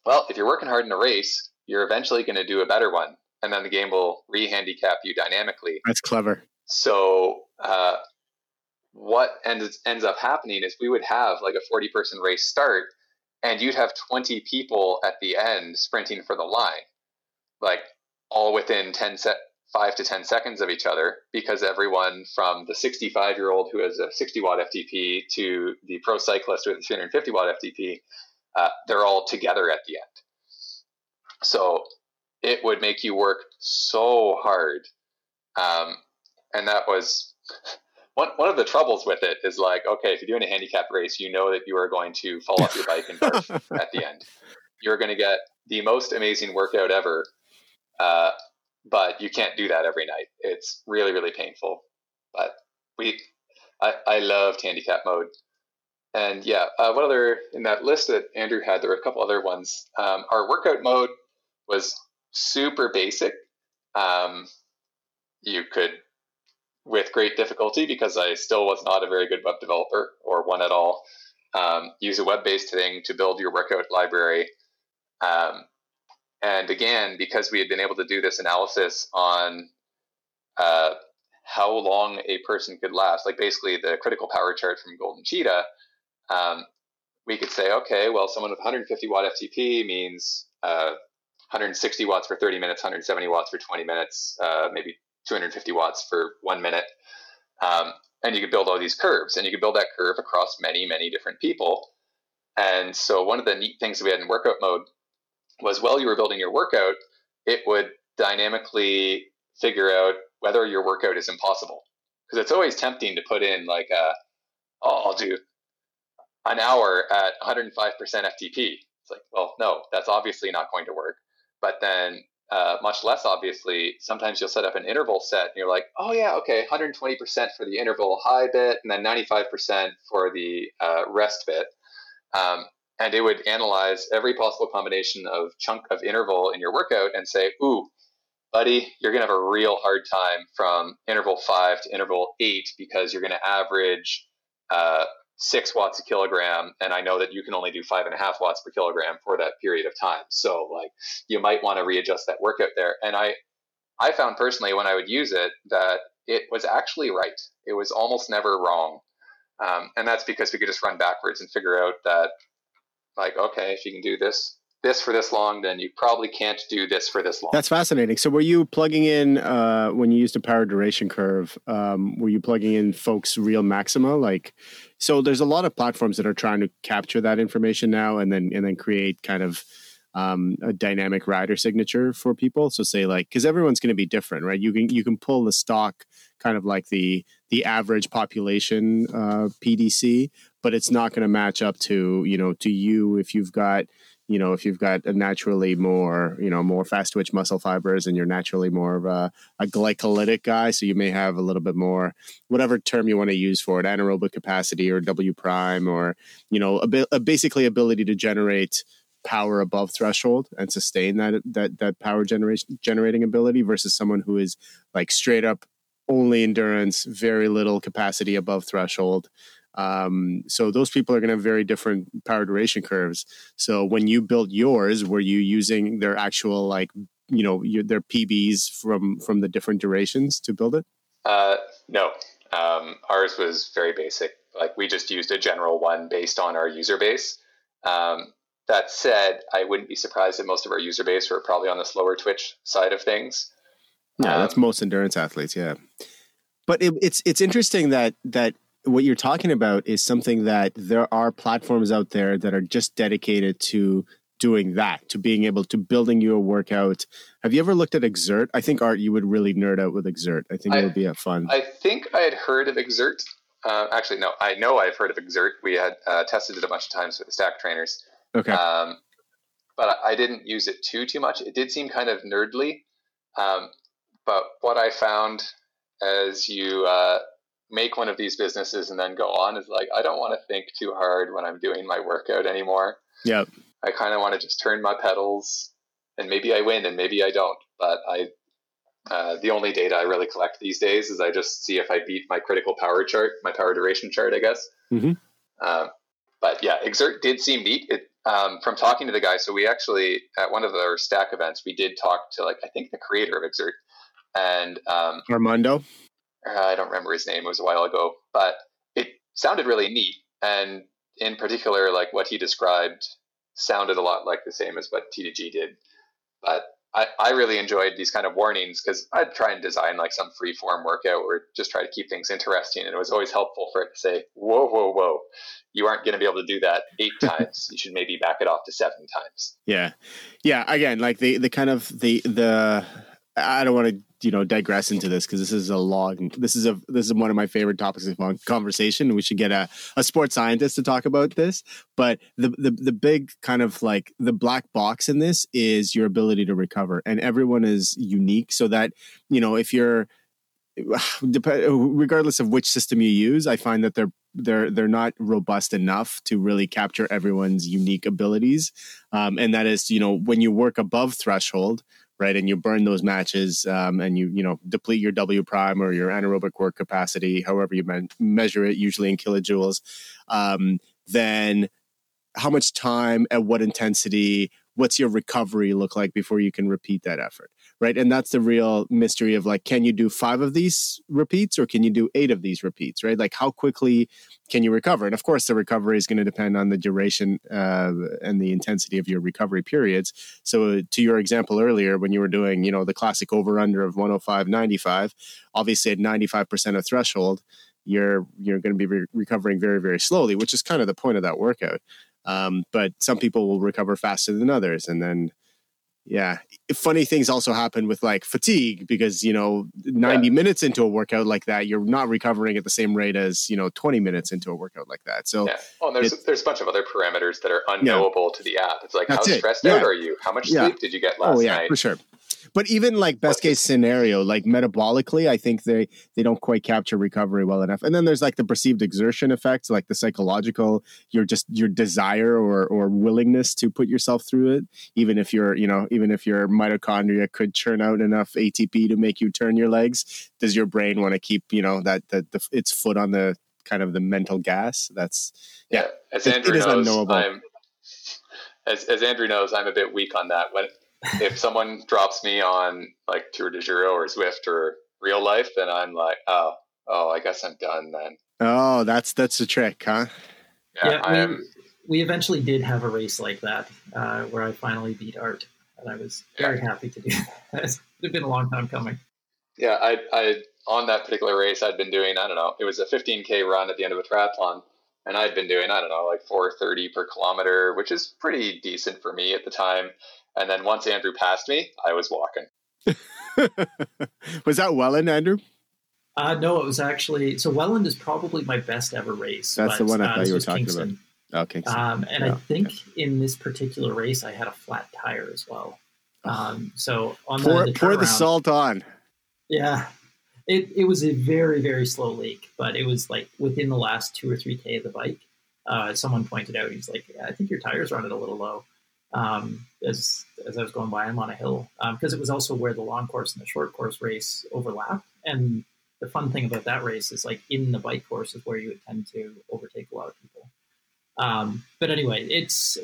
well, if you're working hard in a race, you're eventually going to do a better one. And then the game will re handicap you dynamically. That's clever. So uh, what ends ends up happening is we would have like a 40 person race start and you'd have 20 people at the end sprinting for the line like all within 10 set 5 to 10 seconds of each other because everyone from the 65 year old who has a 60 watt FTP to the pro cyclist with a 350 watt FTP, uh, they're all together at the end. So it would make you work so hard um, and that was one, one of the troubles with it is like, okay, if you're doing a handicap race, you know that you are going to fall off your bike and barf at the end. You're going to get the most amazing workout ever, uh, but you can't do that every night. It's really, really painful. But we, I, I loved handicap mode. And yeah, uh, what other in that list that Andrew had? There were a couple other ones. Um, our workout mode was super basic. Um, you could with great difficulty because I still was not a very good web developer or one at all. Um, use a web based thing to build your workout library. Um, and again, because we had been able to do this analysis on uh, how long a person could last, like basically the critical power chart from GoldenCheetah, um, we could say, okay, well, someone with 150 watt FTP means uh, 160 watts for 30 minutes, 170 watts for 20 minutes, uh, maybe 250 watts for one minute. Um, and you could build all these curves, and you could build that curve across many, many different people. And so, one of the neat things that we had in workout mode was while you were building your workout, it would dynamically figure out whether your workout is impossible. Because it's always tempting to put in, like, a, oh, I'll do an hour at 105% FTP. It's like, well, no, that's obviously not going to work. But then uh, much less obviously, sometimes you'll set up an interval set and you're like, oh yeah, okay, 120% for the interval high bit and then 95% for the uh, rest bit. Um, and it would analyze every possible combination of chunk of interval in your workout and say, "Ooh, buddy, you're going to have a real hard time from interval five to interval eight because you're going to average uh, six watts a kilogram, and I know that you can only do five and a half watts per kilogram for that period of time. So, like, you might want to readjust that workout there. And I, I found personally when I would use it that it was actually right. It was almost never wrong. Um, and that's because we could just run backwards and figure out that, like, okay, if you can do this, this for this long, then you probably can't do this for this long. That's fascinating. So, were you plugging in uh, when you used a power duration curve? Um, were you plugging in folks' real maxima? Like, so there's a lot of platforms that are trying to capture that information now, and then and then create kind of um, a dynamic rider signature for people. So, say like because everyone's going to be different, right? You can you can pull the stock kind of like the the average population uh, PDC, but it's not going to match up to you know to you if you've got you know if you've got a naturally more you know more fast twitch muscle fibers and you're naturally more of a, a glycolytic guy so you may have a little bit more whatever term you want to use for it anaerobic capacity or w prime or you know a, a basically ability to generate power above threshold and sustain that that that power generation generating ability versus someone who is like straight up only endurance very little capacity above threshold um, so those people are going to have very different power duration curves. So when you built yours, were you using their actual like you know your, their PBs from from the different durations to build it? Uh, no, um, ours was very basic. Like we just used a general one based on our user base. Um, that said, I wouldn't be surprised that most of our user base were probably on the slower twitch side of things. Yeah, that's um, most endurance athletes. Yeah, but it, it's it's interesting that that what you're talking about is something that there are platforms out there that are just dedicated to doing that, to being able to building you a workout. Have you ever looked at Xert? I think Art, you would really nerd out with Xert. I think it would be a fun. I think I had heard of Xert. Uh, actually, no, I know I've heard of Xert. We had uh, tested it a bunch of times with the Stac trainers. Okay. Um, but I didn't use it too too much. It did seem kind of nerdly. Um, but what I found as you uh, make one of these businesses and then go on is like I don't want to think too hard when I'm doing my workout anymore. Yeah. I kind of want to just turn my pedals and maybe I win and maybe I don't. But I uh, the only data I really collect these days is I just see if I beat my critical power chart, my power duration chart, I guess. Mm-hmm. Uh, but yeah, Xert did seem neat. It um, from talking to the guy. So we actually at one of our Stac events we did talk to like I think the creator of Xert and um, Armando. Uh, I don't remember his name. It was a while ago, but it sounded really neat. And in particular, like what he described sounded a lot like the same as what T2G did. But I, I really enjoyed these kind of warnings because I'd try and design like some free form workout or just try to keep things interesting. And it was always helpful for it to say, whoa, whoa, whoa, you aren't going to be able to do that eight times. You should maybe back it off to seven times. Yeah. Yeah. Again, like the, the kind of the, the, I don't want to you know digress into this because this is a long this is a this is one of my favorite topics of conversation we should get a, a sports scientist to talk about this. But the, the the big kind of like the black box in this is your ability to recover and everyone is unique so that you know if you're regardless of which system you use i find that they're they're they're not robust enough to really capture everyone's unique abilities. Um, and that is you know when you work above threshold right? And you burn those matches, um, and you you know deplete your W prime or your anaerobic work capacity, however you me- measure it, usually in kilojoules. Um, then how much time at what intensity what's your recovery look like before you can repeat that effort right? And that's the real mystery of like can you do five of these repeats or can you do eight of these repeats right? Like how quickly can you recover? And of course the recovery is going to depend on the duration uh, and the intensity of your recovery periods. So to your example earlier when you were doing you know the classic over under of 105 95 obviously at 95% of threshold you're you're going to be re- recovering very very slowly which is kind of the point of that workout. Um, but some people will recover faster than others. And then, yeah, funny things also happen with like fatigue because, you know, 90 yeah. minutes into a workout like that, you're not recovering at the same rate as, you know, 20 minutes into a workout like that. So, yeah. Oh, well, there's, it, there's a bunch of other parameters that are unknowable yeah. to the app. It's like, how stressed out are you? How much sleep did you get oh, last night? Oh, yeah, night? for sure. But even like best case scenario, like metabolically, I think they they don't quite capture recovery well enough. And then there's like the perceived exertion effects, like the psychological, your just your desire or or willingness to put yourself through it, even if you're you know even if your mitochondria could churn out enough ATP to make you turn your legs, does your brain want to keep you know that that the, its foot on the kind of the mental gas? That's yeah. yeah as Andrew it, it knows, unknowable. I'm, as, as Andrew knows, I'm a bit weak on that. When if someone drops me on like Tour de Giro or Zwift or real life, then I'm like, oh, oh, I guess I'm done then. Oh, that's that's the trick, huh? Yeah, yeah I we, am. We eventually did have a race like that uh, where I finally beat Art, and I was very yeah. happy to do that. it's been a long time coming. Yeah, I, I on that particular race, I'd been doing I don't know, it was a 15k run at the end of a triathlon, and I'd been doing I don't know like 4:30 per kilometer, which is pretty decent for me at the time. And then once Andrew passed me, I was walking. was that Welland, Andrew? Uh, no, it was actually so. Welland is probably my best ever race. That's but, the one I uh, thought you were talking Kingston. about. Oh, Kingston. Um, and yeah. I think in this particular race, I had a flat tire as well. Um, so on pour, the, the pour the salt on. Yeah, it, it was a very very slow leak, but it was like within the last two or three k of the bike. Uh, someone pointed out, he's like, yeah, "I think your tires are running a little low." Um, as as I was going by him on a hill because um, it was also where the long course and the short course race overlap. And the fun thing about that race is like in the bike course is where you would tend to overtake a lot of people. Um, but anyway, it's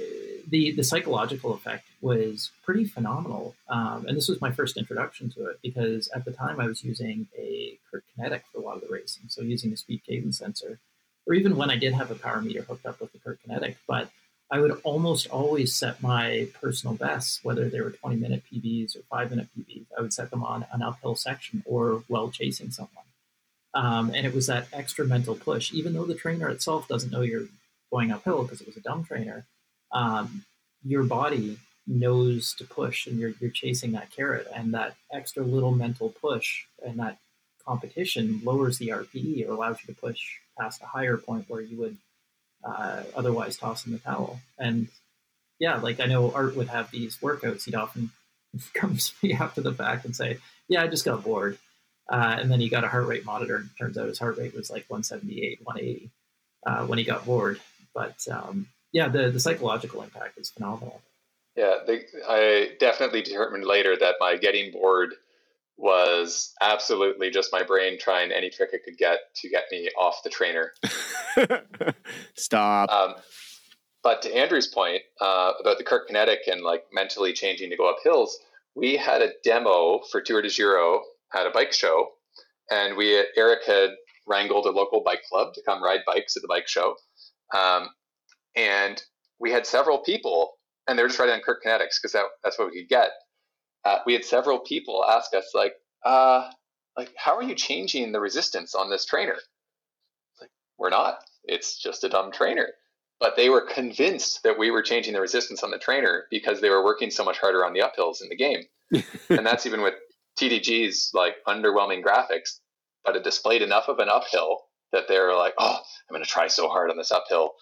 the the psychological effect was pretty phenomenal, um, and this was my first introduction to it because at the time I was using a Kurt Kinetic for a lot of the racing, so using a speed cadence sensor, or even when I did have a power meter hooked up with the Kurt Kinetic, but I would almost always set my personal bests, whether they were 20 minute PBs or five minute PBs. I would set them on an uphill section or while chasing someone. Um, and it was that extra mental push, even though the trainer itself doesn't know you're going uphill because it was a dumb trainer. Um, your body knows to push and you're, you're chasing that carrot and that extra little mental push and that competition lowers the RPE or allows you to push past a higher point where you would uh, otherwise toss in the towel. And yeah, like I know Art would have these workouts. He'd often come to me after the fact and say, "Yeah, I just got bored." Uh, and then he got a heart rate monitor, and turns out his heart rate was like 178, 180 uh, when he got bored. But um, yeah, the the psychological impact is phenomenal. Yeah, the, I definitely determined later that my getting bored was absolutely just my brain trying any trick it could get to get me off the trainer. Stop. Um, but to Andrew's point uh, about the Kurt Kinetic and like mentally changing to go up hills, we had a demo for Tour de Giro at a bike show, and we Eric had wrangled a local bike club to come ride bikes at the bike show, um, and we had several people, and they were just riding on Kurt Kinetics because that, that's what we could get uh, we had several people ask us like, uh, like, how are you changing the resistance on this trainer? Like, we're not. It's just a dumb trainer. But they were convinced that we were changing the resistance on the trainer because they were working so much harder on the uphills in the game. and that's even with TDG's like underwhelming graphics, but it displayed enough of an uphill that they're like, oh, I'm going to try so hard on this uphill.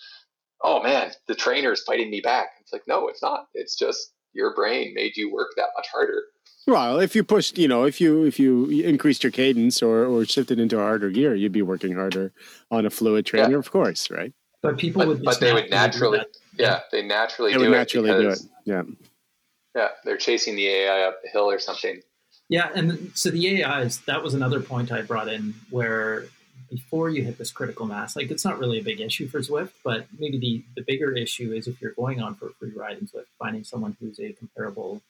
Oh man, the trainer is fighting me back. It's like, no, it's not. It's just your brain made you work that much harder. Well, if you pushed, you know, if you if you increased your cadence or or shifted into a harder gear, you'd be working harder on a fluid trainer, yeah. of course, right? But people but, would, but they would naturally, yeah, they naturally they do would naturally do it. Yeah, yeah, they're chasing the AI up the hill or something. Yeah, and so the AIs that was another point I brought in where before you hit this critical mass, like it's not really a big issue for Zwift, but maybe the, the bigger issue is if you're going on for a free ride in Zwift, finding someone who's a comparable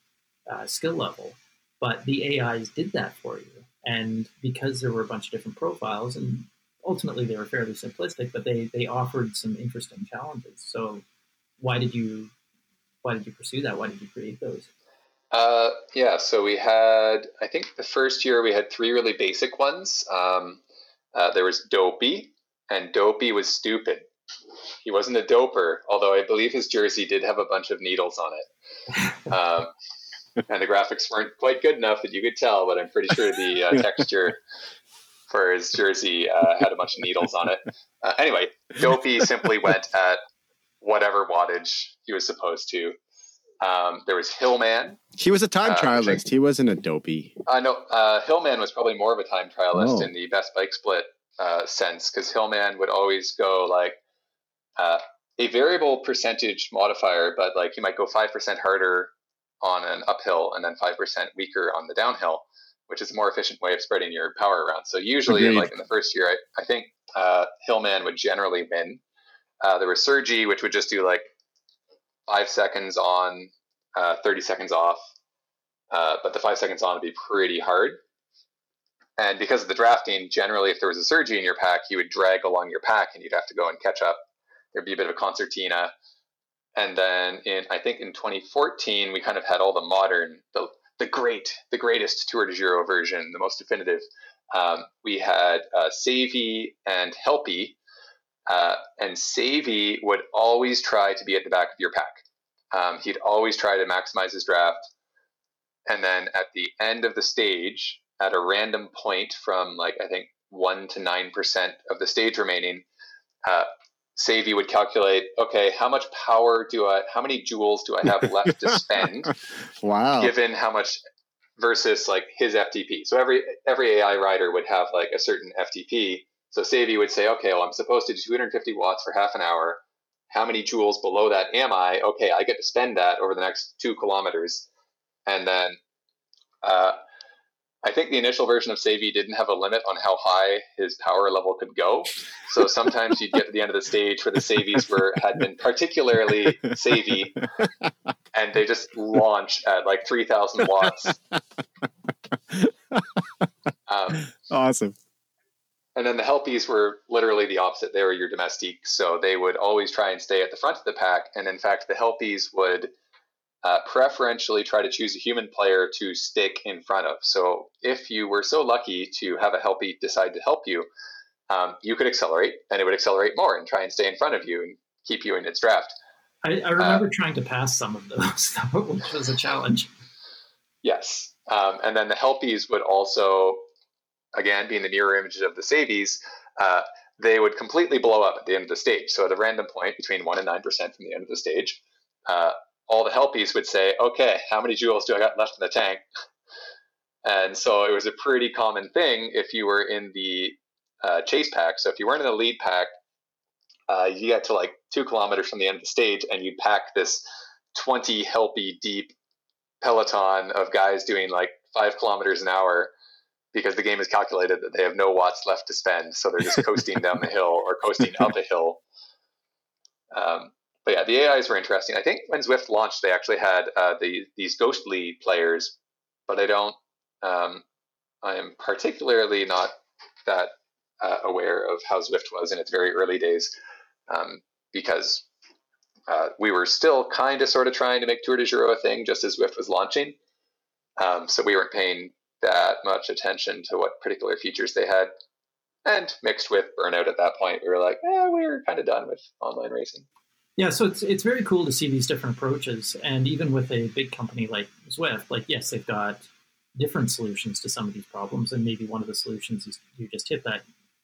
uh, skill level. But the AIs did that for you. And because there were a bunch of different profiles, and ultimately they were fairly simplistic, but they, they offered some interesting challenges. So why did you why did you pursue that? Why did you create those? Uh, yeah, so we had, I think the first year we had three really basic ones. Um, uh, there was Dopey, and Dopey was stupid. He wasn't a doper, although I believe his jersey did have a bunch of needles on it. Um, and the graphics weren't quite good enough that you could tell, but I'm pretty sure the uh, texture for his jersey uh, had a bunch of needles on it. Uh, anyway, Dopey simply went at whatever wattage he was supposed to. Um, there was Hillman. He was a time uh, trialist. he wasn't a dopey. I uh, know. Uh, Hillman was probably more of a time trialist oh. in the best bike split uh, sense because Hillman would always go like uh, a variable percentage modifier, but like you might go 5% harder on an uphill and then 5% weaker on the downhill, which is a more efficient way of spreading your power around. So usually, Agreed. like in the first year, I, I think uh, Hillman would generally win. Uh, there was Sergi, which would just do like five seconds on, uh, 30 seconds off. Uh, but the five seconds on would be pretty hard. And because of the drafting, generally, if there was a Sergi in your pack, you would drag along your pack and you'd have to go and catch up. There'd be a bit of a concertina. And then in, I think in 2014, we kind of had all the modern, the, the great, the greatest Tour de Giro version, the most definitive. Um, we had uh, Sevi and Helpy, uh, and Sevi would always try to be at the back of your pack. Um, he'd always try to maximize his draft. And then at the end of the stage, at a random point from like I think one to nine percent of the stage remaining, uh, Sevi would calculate, okay, how much power do I, how many joules do I have left to spend? wow. Given how much versus like his FTP. So every every AI rider would have like a certain FTP. So Sevi would say, okay, well, I'm supposed to do 250 watts for half an hour. How many joules below that am I? Okay, I get to spend that over the next two kilometers. And then uh, I think the initial version of Sevi didn't have a limit on how high his power level could go. So sometimes you'd get to the end of the stage where the Sevis were had been particularly Sevi, and they just launch at like three thousand watts. Um, awesome. And then the Helpies were literally the opposite. They were your domestiques, so they would always try and stay at the front of the pack. And in fact, the Helpies would uh, preferentially try to choose a human player to stick in front of. So if you were so lucky to have a helpy decide to help you, um, you could accelerate and it would accelerate more and try and stay in front of you and keep you in its draft. I, I remember uh, trying to pass some of those, which was a challenge. Yes. Um, and then the helpies would also, again, being the mirror images of the Sevis, uh, they would completely blow up at the end of the stage. So at a random point between 1% and 9% from the end of the stage, uh, all the helpies would say, okay, how many joules do I got left in the tank? And so it was a pretty common thing if you were in the uh, chase pack. So if you weren't in the lead pack, uh, you get to like two kilometers from the end of the stage and you pack this 20 helpy deep peloton of guys doing like five kilometers an hour because the game is calculated that they have no watts left to spend. So they're just coasting down the hill or coasting up a hill. Um, but yeah, the AIs were interesting. I think when Zwift launched, they actually had uh, the these ghostly players, but I don't. Um, I am particularly not that uh, aware of how Zwift was in its very early days, um, because uh, we were still kind of sort of trying to make Tour de Giro a thing just as Zwift was launching. Um, so we weren't paying that much attention to what particular features they had. And mixed with burnout at that point, we were like, eh, we are kind of done with online racing. Yeah, so it's it's very cool to see these different approaches, and even with a big company like Zwift, like yes, they've got different solutions to some of these problems, and maybe one of the solutions is you just hit that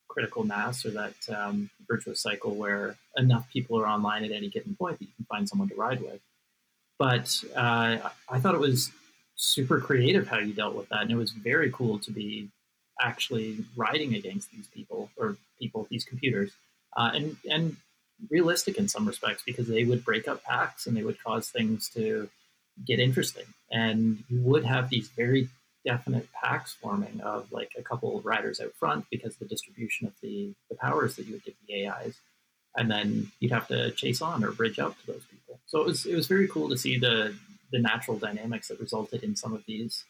critical mass or that um, virtuous cycle where enough people are online at any given point that you can find someone to ride with. But uh, I thought it was super creative how you dealt with that, and it was very cool to be actually riding against these people or people, these computers, uh, and and realistic in some respects because they would break up packs and they would cause things to get interesting. And you would have these very definite packs forming of like a couple of riders out front because the distribution of the, the powers that you would give the AIs. And then you'd have to chase on or bridge up to those people. So it was it was very cool to see the the natural dynamics that resulted in some of these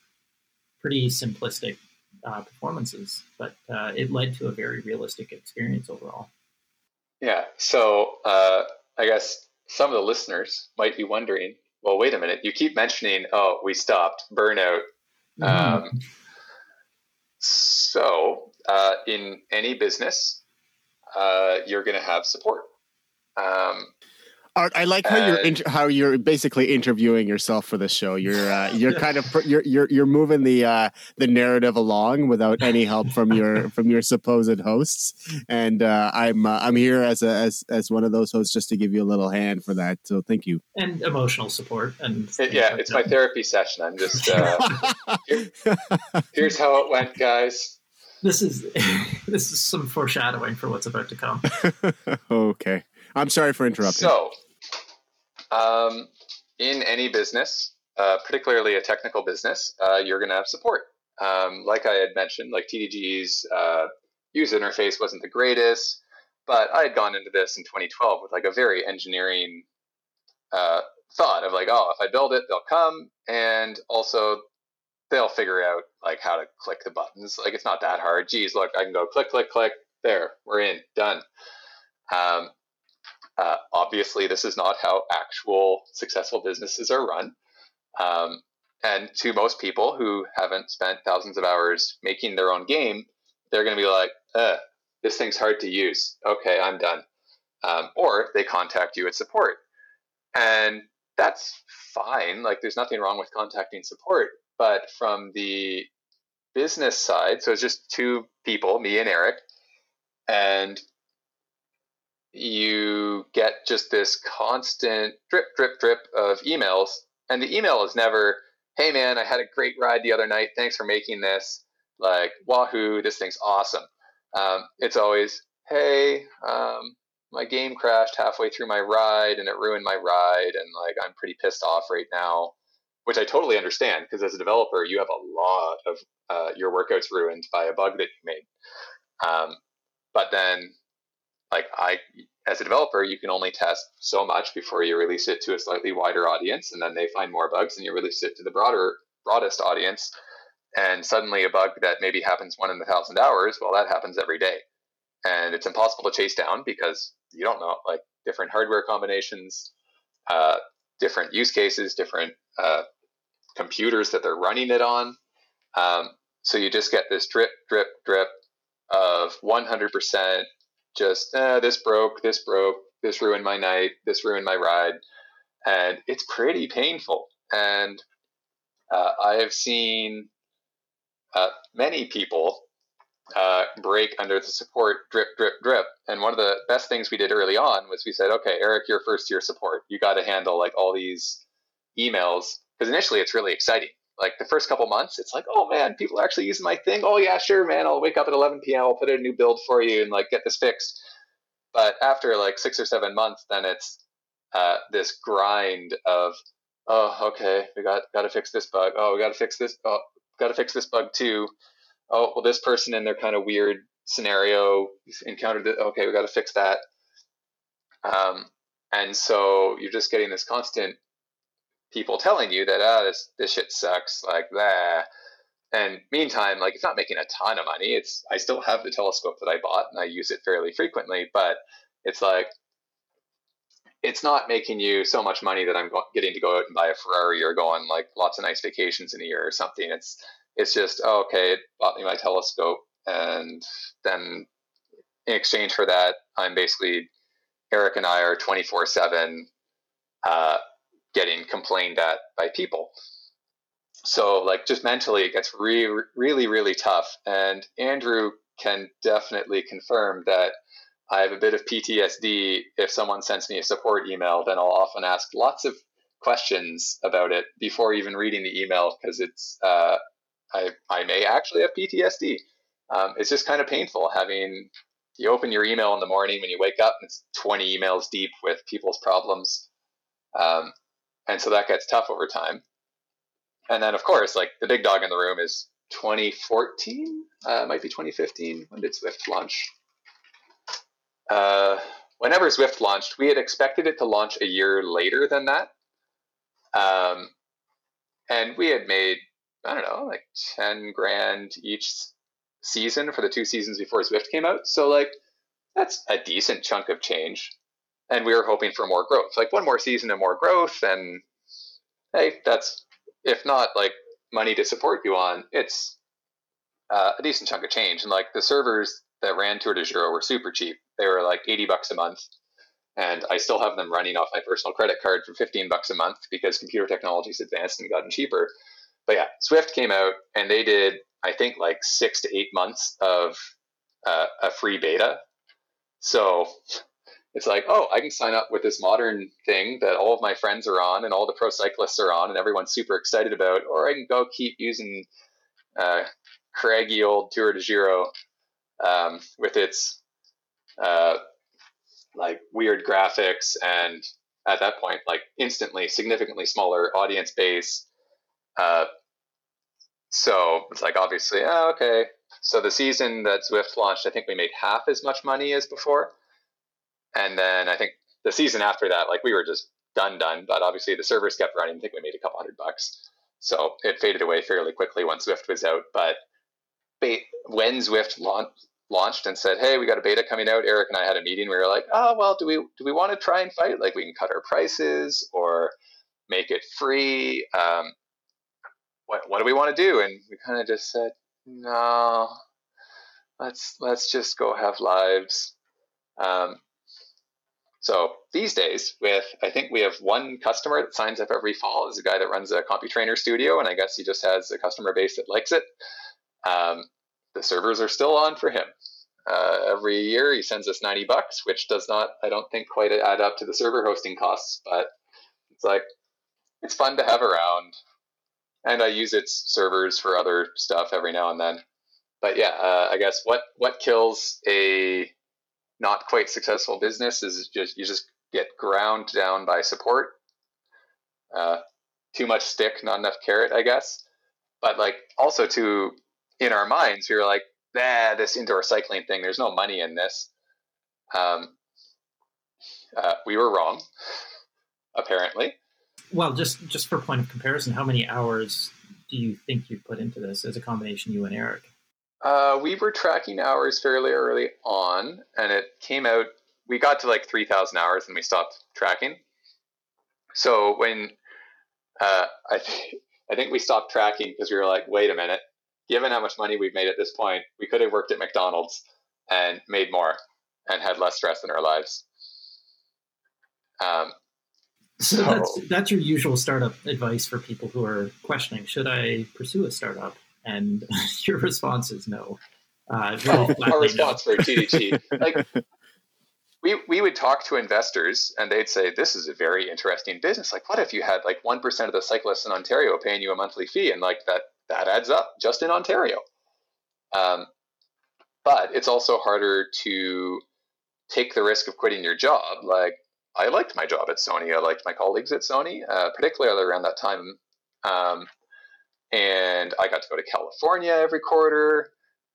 pretty simplistic uh, performances, but uh, it led to a very realistic experience overall. Yeah. So uh, I guess some of the listeners might be wondering, well, wait a minute. You keep mentioning, oh, we stopped burnout. Mm-hmm. Um, so uh, in any business, uh, you're going to have support. Um, Art, I like how and, you're inter- how you're basically interviewing yourself for the show. You're uh, you're kind of you're you're you're moving the uh, the narrative along without any help from your from your supposed hosts, and uh, I'm uh, I'm here as a as as one of those hosts just to give you a little hand for that. So thank you and emotional support and it, yeah, it's my therapy session. I'm just uh, here, here's how it went, guys. This is this is some foreshadowing for what's about to come. okay. I'm sorry for interrupting. So, um, in any business, uh, particularly a technical business, uh, you're going to have support. Um, like I had mentioned, like TDG's uh, user interface wasn't the greatest, but I had gone into this in 2012 with like a very engineering uh, thought of like, oh, if I build it, they'll come, and also they'll figure out like how to click the buttons. Like it's not that hard. Geez, look, I can go click, click, click. There, we're in, done. Um, uh, obviously, this is not how actual successful businesses are run. Um, and to most people who haven't spent thousands of hours making their own game, they're going to be like, this thing's hard to use. Okay, I'm done. Um, or they contact you at support. And that's fine. Like, there's nothing wrong with contacting support. But from the business side, so it's just two people, me and Eric, and you get just this constant drip, drip, drip of emails. And the email is never, hey man, I had a great ride the other night. Thanks for making this. Like, wahoo, this thing's awesome. Um, it's always, hey, um, my game crashed halfway through my ride and it ruined my ride. And like, I'm pretty pissed off right now, which I totally understand because as a developer, you have a lot of uh, your workouts ruined by a bug that you made. Um, but then like I, as a developer, you can only test so much before you release it to a slightly wider audience, and then they find more bugs, and you release it to the broader, broadest audience. And suddenly, a bug that maybe happens one in a thousand hours, well, that happens every day, and it's impossible to chase down because you don't know like different hardware combinations, uh, different use cases, different uh, computers that they're running it on. Um, so you just get this drip, drip, drip of 100% just eh, this broke, this broke, this ruined my night, this ruined my ride, and it's pretty painful. And uh, I have seen uh, many people uh, break under the support drip, drip, drip. And one of the best things we did early on was we said, okay, Eric, you're first year support. You got to handle like all these emails because initially it's really exciting like the first couple months, it's like, oh man, people are actually using my thing. Oh yeah, sure, man. I'll wake up at 11 p.m. I'll put in a new build for you and like get this fixed. But after like six or seven months, then it's uh, this grind of, oh, okay, we got got to fix this bug. Oh, we got to fix this. Oh, got to fix this bug too. Oh, well, this person in their kind of weird scenario encountered it. Okay, we got to fix that. Um, and so you're just getting this constant people telling you that ah this this shit sucks like that. And meantime like it's not making a ton of money. It's i still have the telescope that i bought and i use it fairly frequently but it's like it's not making you so much money that i'm getting to go out and buy a ferrari or go on like lots of nice vacations in a year or something. It's it's just oh, okay it bought me my telescope and then in exchange for that i'm basically eric and i are 24 7 uh, getting complained at by people. So, like, just mentally, it gets really, really, really tough. And Andrew can definitely confirm that I have a bit of PTSD. If someone sends me a support email, then I'll often ask lots of questions about it before even reading the email because it's uh, I I may actually have PTSD. Um, it's just kind of painful having you open your email in the morning when you wake up and it's 20 emails deep with people's problems. Um, and so that gets tough over time. And then, of course, like the big dog in the room is 2014, uh, might be 2015. When did Zwift launch? Uh, whenever Zwift launched, we had expected it to launch a year later than that. Um, and we had made, I don't know, like 10 grand each season for the two seasons before Zwift came out. So, like, that's a decent chunk of change and we were hoping for more growth, like one more season and more growth. And hey, that's if not like money to support you on, it's uh, a decent chunk of change. And like the servers that ran Tour de Giro were super cheap; they were like eighty bucks a month, and I still have them running off my personal credit card for 15 bucks a month because computer technology's advanced and gotten cheaper. But yeah, Zwift came out and they did, I think, like six to eight months of uh, a free beta. So it's like, oh, I can sign up with this modern thing that all of my friends are on and all the pro cyclists are on and everyone's super excited about, or I can go keep using uh, craggy old Tour de Giro um, with its uh, like weird graphics and at that point like instantly significantly smaller audience base uh, so it's like obviously oh, okay. So the season that Zwift launched i think we made half as much money as before and then i think the season after that like we were just done done but obviously the servers kept running i think we made a couple hundred bucks so it faded away fairly quickly once Zwift was out but when Zwift launched launched and said, "Hey, we got a beta coming out." Eric and I had a meeting. We were like, "Oh, well, do we do we want to try and fight? Like, we can cut our prices or make it free. Um, what what do we want to do?" And we kind of just said, "No, let's let's just go have lives." Um, so these days, with I think we have one customer that signs up every fall is a guy that runs a CompuTrainer studio, and I guess he just has a customer base that likes it. Um, the servers are still on for him. Uh, every year he sends us 90 bucks, which does not, I don't think, quite add up to the server hosting costs, but it's like, it's fun to have around. And I use its servers for other stuff every now and then. But yeah, uh, I guess what, what kills a not quite successful business is just you just get ground down by support. Uh, too much stick, not enough carrot, I guess. But like also to in our minds, we were like, nah, this indoor cycling thing, there's no money in this. Um, uh, we were wrong, apparently. Well, just just for point of comparison, how many hours do you think you put into this as a combination, you and Eric? Uh, we were tracking hours fairly early on, and it came out. We got to like three thousand hours, and we stopped tracking. So when uh, I, th- I think we stopped tracking because we were like, wait a minute, given how much money we've made at this point, we could have worked at McDonald's and made more and had less stress in our lives. Um, so, so that's that's your usual startup advice for people who are questioning: Should I pursue a startup? And your response is no. Uh, oh, our response no. for TDG, like we we would talk to investors and they'd say, "This is a very interesting business. Like, what if you had like one percent of the cyclists in Ontario paying you a monthly fee, and like that that adds up just in Ontario. Um, but it's also harder to take the risk of quitting your job. Like I liked my job at Sony. I liked my colleagues at Sony, uh, particularly around that time. Um, and I got to go to California every quarter.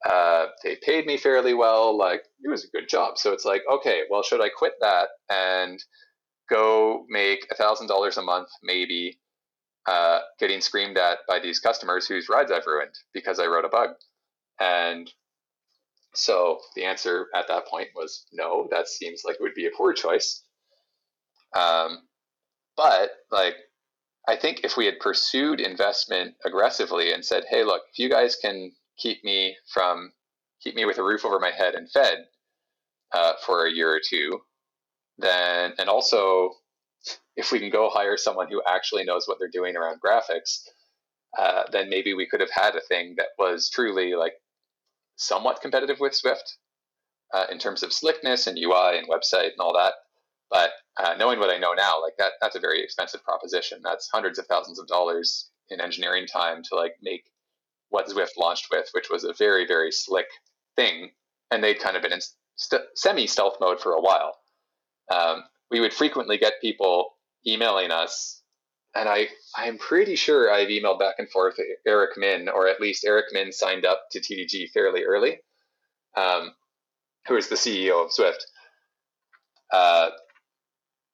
Uh, they paid me fairly well. Like it was a good job. So it's like, okay, well, should I quit that and go make a thousand dollars a month, maybe, uh, getting screamed at by these customers whose rides I've ruined because I wrote a bug. And so the answer at that point was no, that seems like it would be a poor choice. Um, but like, I think if we had pursued investment aggressively and said, hey, look, if you guys can keep me from, keep me with a roof over my head and fed uh, for a year or two, then, and also if we can go hire someone who actually knows what they're doing around graphics, uh, then maybe we could have had a thing that was truly like somewhat competitive with Zwift uh, in terms of slickness and UI and website and all that. But uh, knowing what I know now, like that, that's a very expensive proposition. That's hundreds of thousands of dollars in engineering time to like make what Zwift launched with, which was a very, very slick thing. And they'd kind of been in st- semi stealth mode for a while. Um, we would frequently get people emailing us, and I I'm pretty sure I've emailed back and forth Eric Min, or at least Eric Min signed up to TDG fairly early, um, who is the CEO of Zwift. Uh,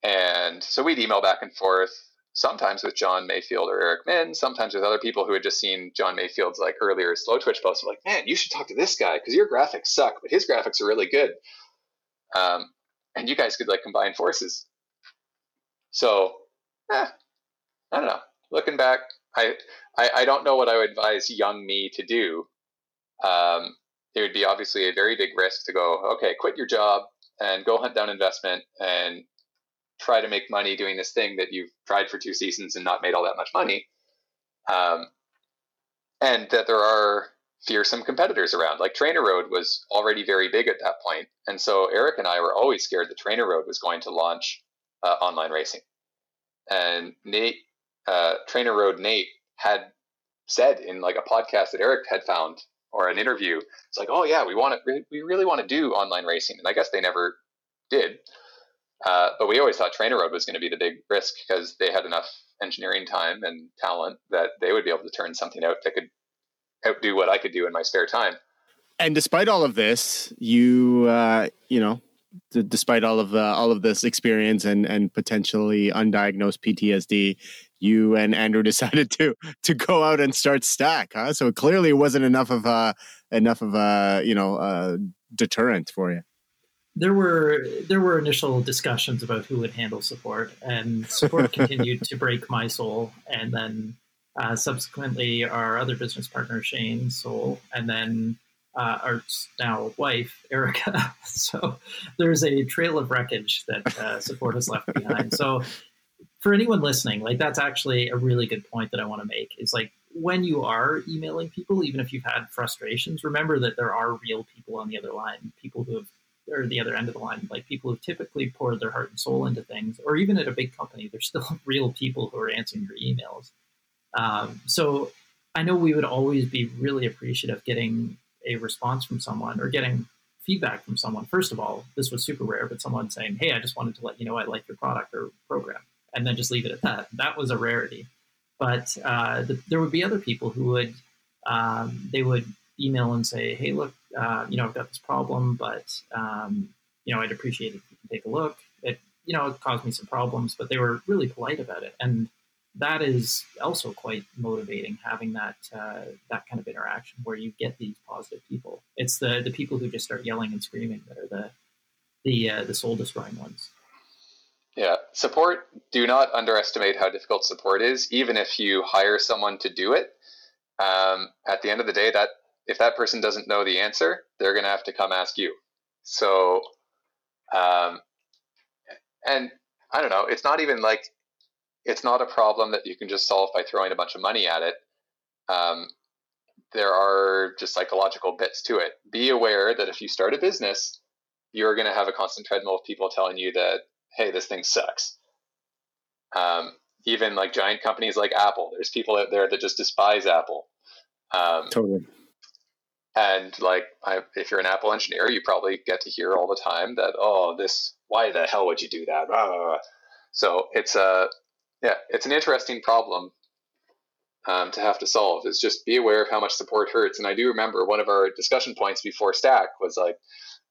and so we'd email back and forth, sometimes with Jon Mayfield or Eric Min, sometimes with other people who had just seen Jon Mayfield's like earlier Slowtwitch posts. Like, man, you should talk to this guy because your graphics suck, but his graphics are really good. Um, and you guys could like combine forces. So, eh, I don't know. Looking back, I, I, I don't know what I would advise young me to do. Um, it would be obviously a very big risk to go, okay, quit your job and go hunt down investment and try to make money doing this thing that you've tried for two seasons and not made all that much money. Um, and that there are fearsome competitors around. Like TrainerRoad was already very big at that point, and so Eric and I were always scared that TrainerRoad was going to launch uh, online racing. And Nate, uh, TrainerRoad Nate, had said in like a podcast that Eric had found or an interview, it's like, oh yeah, we want to, we really want to do online racing, and I guess they never did. Uh, but we always thought TrainerRoad was going to be the big risk because they had enough engineering time and talent that they would be able to turn something out that could outdo what I could do in my spare time. And despite all of this, you uh, you know, d- despite all of uh, all of this experience and and potentially undiagnosed PTSD, you and Andrew decided to to go out and start Stac, huh? So clearly, it wasn't enough of a enough of a you know a deterrent for you there were there were initial discussions about who would handle support, and support continued to break my soul, and then uh, subsequently our other business partner Shane's soul, and then uh, our now wife Erica. so there's a trail of wreckage that uh, support has left behind. So for anyone listening, like that's actually a really good point that I want to make. Is like when you are emailing people, even if you've had frustrations, remember that there are real people on the other line, people who have or the other end of the line, like people who typically pour their heart and soul into things, or even at a big company, there's still real people who are answering your emails. Um, so I know we would always be really appreciative getting a response from someone or getting feedback from someone. First of all, this was super rare, but someone saying, "Hey, I just wanted to let you know I like your product or program," and then just leave it at that. That was a rarity. But uh, the, there would be other people who would um, they would email and say, "Hey, look, uh, you know, I've got this problem, but um, you know, I'd appreciate if you can take a look." It, you know, it caused me some problems, but they were really polite about it, and that is also quite motivating. Having that uh, that kind of interaction where you get these positive people. It's the the people who just start yelling and screaming that are the the uh, the soul destroying ones. Yeah, support. Do not underestimate how difficult support is. Even if you hire someone to do it, um, at the end of the day, that if that person doesn't know the answer, they're going to have to come ask you. So, um, and I don't know, it's not even like it's not a problem that you can just solve by throwing a bunch of money at it. Um, there are just psychological bits to it. Be aware that if you start a business, you're going to have a constant treadmill of people telling you that, hey, this thing sucks. Um, even like giant companies like Apple, there's people out there that just despise Apple. Um, totally. And like, I, if you're an Apple engineer, you probably get to hear all the time that, oh, this, why the hell would you do that? Ah. So it's a, yeah, it's an interesting problem um, to have to solve. Is just be aware of how much support hurts. And I do remember one of our discussion points before Stac was like,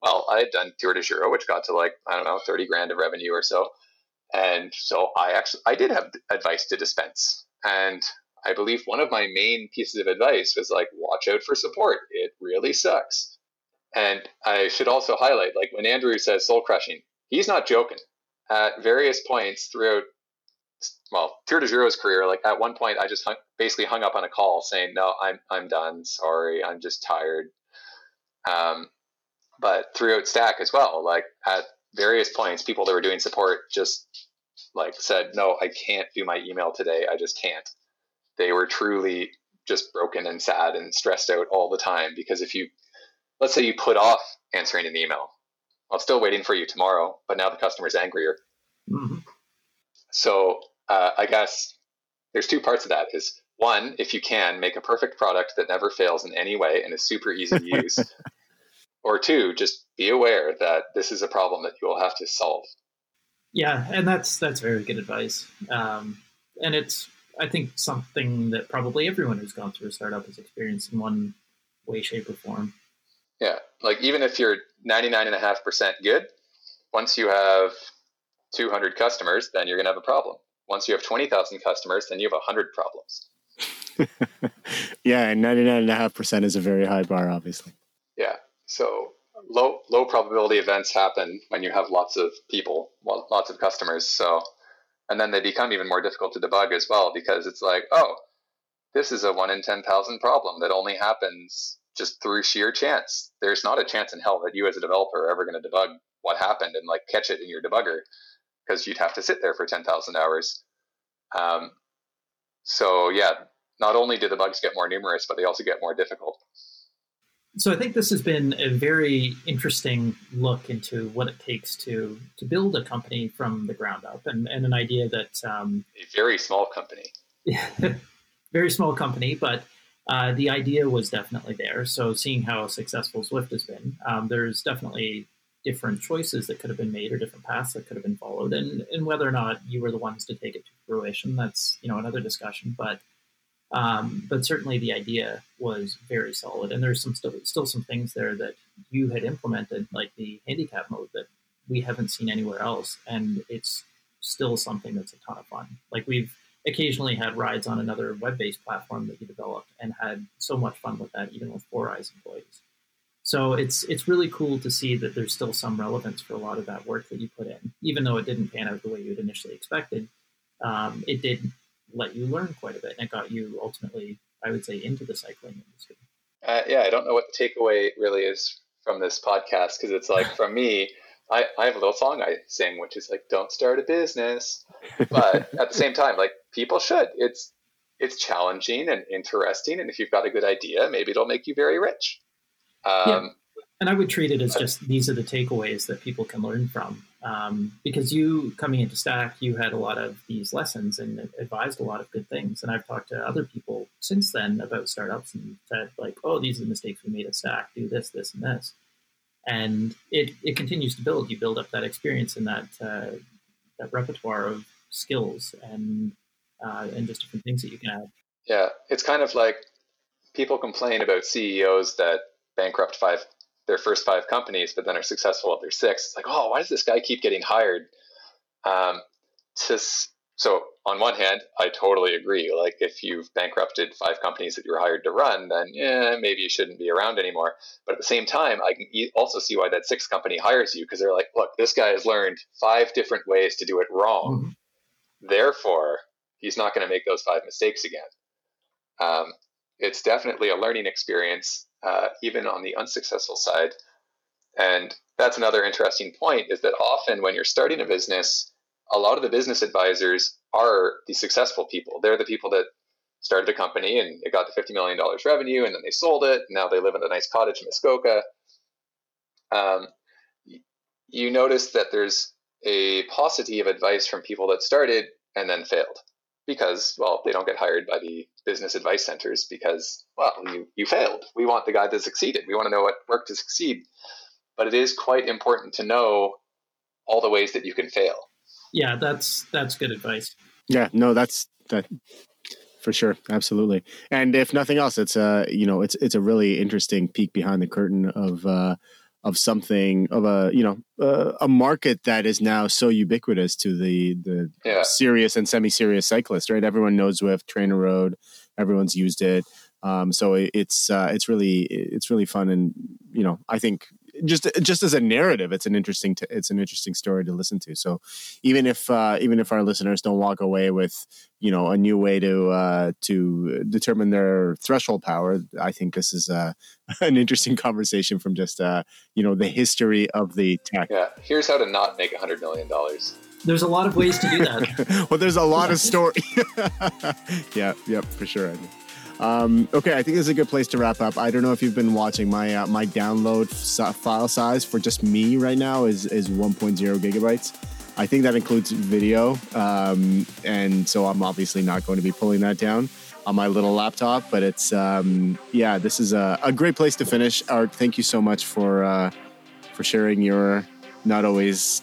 well, I had done Tour de Giro, which got to like I don't know, thirty grand of revenue or so, and so I actually I did have advice to dispense, and I believe one of my main pieces of advice was like, watch out for support. It really sucks. And I should also highlight, like when Andrew says soul crushing, he's not joking. At various points throughout, well, Tour de Giro's career, like at one point, I just hung, basically hung up on a call saying, "No, I'm I'm done. Sorry, I'm just tired." Um, but throughout Stac as well, like at various points, people that were doing support just like said, "No, I can't do my email today. I just can't." They were truly just broken and sad and stressed out all the time because if you let's say you put off answering an email i'm still waiting for you tomorrow but now the customer's angrier. Mm-hmm. so uh, i guess there's two parts of that is one if you can make a perfect product that never fails in any way and is super easy to use. Or two just be aware that this is a problem that you will have to solve. Yeah and that's that's very good advice. Um, and it's I think something that probably everyone who's gone through a startup has experienced in one way, shape, or form. Yeah, like even if you're 99.5% good, once you have 200 customers, then you're going to have a problem. Once you have 20,000 customers, then you have 100 problems. yeah, and 99.5% is a very high bar, obviously. Yeah. So low low probability events happen when you have lots of people, lots of customers. So and then they become even more difficult to debug as well because it's like, oh, this is a one in 10,000 problem that only happens just through sheer chance. There's not a chance in hell that you as a developer are ever going to debug what happened and like catch it in your debugger because you'd have to sit there for 10,000 hours. Um, so yeah, not only do the bugs get more numerous, but they also get more difficult. So I think this has been a very interesting look into what it takes to to build a company from the ground up, and, and an idea that um, a very small company, very small company, but uh, the idea was definitely there. So seeing how successful Zwift has been, um, there's definitely different choices that could have been made or different paths that could have been followed, and and whether or not you were the ones to take it to fruition, that's you know another discussion, but. Um, but certainly the idea was very solid, and there's some still still some things there that you had implemented, like the handicap mode that we haven't seen anywhere else, and it's still something that's a ton of fun. Like we've occasionally had rides on another web-based platform that you developed, and had so much fun with that, even with 4iiii employees. So it's it's really cool to see that there's still some relevance for a lot of that work that you put in, even though it didn't pan out the way you had initially expected. Um, it did let you learn quite a bit, and it got you ultimately, I would say, into the cycling industry. Uh, yeah, I don't know what the takeaway really is from this podcast because it's like from me, I, I have a little song I sing, which is like, "Don't start a business," but at the same time, like people should. It's it's challenging and interesting, and if you've got a good idea, maybe it'll make you very rich. Um, yeah. And I would treat it as just these are the takeaways that people can learn from um, because you coming into Stac, you had a lot of these lessons and advised a lot of good things. And I've talked to other people since then about startups and said like, oh, these are the mistakes we made at Stac. Do this, this, and this. And it, it continues to build. You build up that experience and that uh, that repertoire of skills and uh, and just different things that you can add. Yeah, it's kind of like people complain about CEOs that bankrupt five their first five companies, but then are successful at their six. It's like, oh, why does this guy keep getting hired? Um, to, so on one hand, I totally agree. Like if you've bankrupted five companies that you were hired to run, then yeah, maybe you shouldn't be around anymore. But at the same time, I can also see why that sixth company hires you because they're like, look, this guy has learned five different ways to do it wrong. Mm-hmm. Therefore, he's not going to make those five mistakes again. Um, it's definitely a learning experience uh, even on the unsuccessful side. And that's another interesting point is that often when you're starting a business, a lot of the business advisors are the successful people. They're the people that started a company and it got to $50 million revenue and then they sold it. And now they live in a nice cottage in Muskoka. Um, you notice that there's a paucity of advice from people that started and then failed because well they don't get hired by the business advice centers because well you, you failed. We want the guy that succeeded. We want to know what worked to succeed. But it is quite important to know all the ways that you can fail. Yeah that's that's good advice. Yeah no that's that for sure. Absolutely. And if nothing else it's a you know it's it's a really interesting peek behind the curtain of uh of something of a you know uh, a market that is now so ubiquitous to the the yeah. serious and semi-serious cyclist right everyone knows Zwift TrainerRoad everyone's used it um, so it, it's uh, it's really it's really fun and you know I think just just as a narrative, it's an interesting t- it's an interesting story to listen to. So even if uh, even if our listeners don't walk away with you know a new way to uh, to determine their threshold power, I think this is uh, an interesting conversation from just uh, you know the history of the tech. Yeah, here's how to not make a hundred million dollars. There's a lot of ways to do that. well, there's a lot of story. yeah, yep, for sure. Um, okay, I think this is a good place to wrap up. I don't know if you've been watching my uh, my download file size for just me right now is is 1.0 gigabytes. I think that includes video, um, and so I'm obviously not going to be pulling that down on my little laptop. But it's um, yeah, this is a, a, great place to finish. Art, thank you so much for uh, for sharing your not always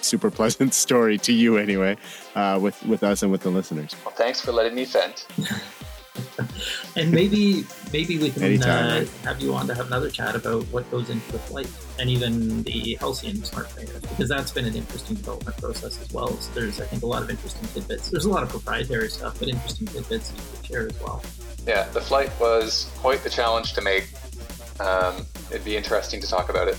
super pleasant story to you anyway uh, with with us and with the listeners. Well, thanks for letting me vent. and maybe maybe we can uh, have you on to have another chat about what goes into the flight and even the Halcyon smart trainers because that's been an interesting development process as well. So there's I think a lot of interesting tidbits. There's a lot of proprietary stuff, but interesting tidbits you could share as well. Yeah, the flight was quite the challenge to make. Um, it'd be interesting to talk about it.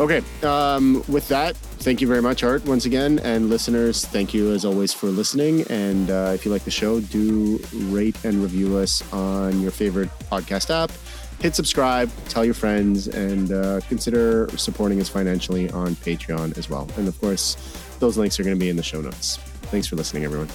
Okay, um, with that, thank you very much, Art, once again. And listeners, thank you as always for listening. And uh, if you like the show, do rate and review us on your favorite podcast app. Hit subscribe, tell your friends, and uh, consider supporting us financially on Patreon as well. And of course, those links are going to be in the show notes. Thanks for listening, everyone.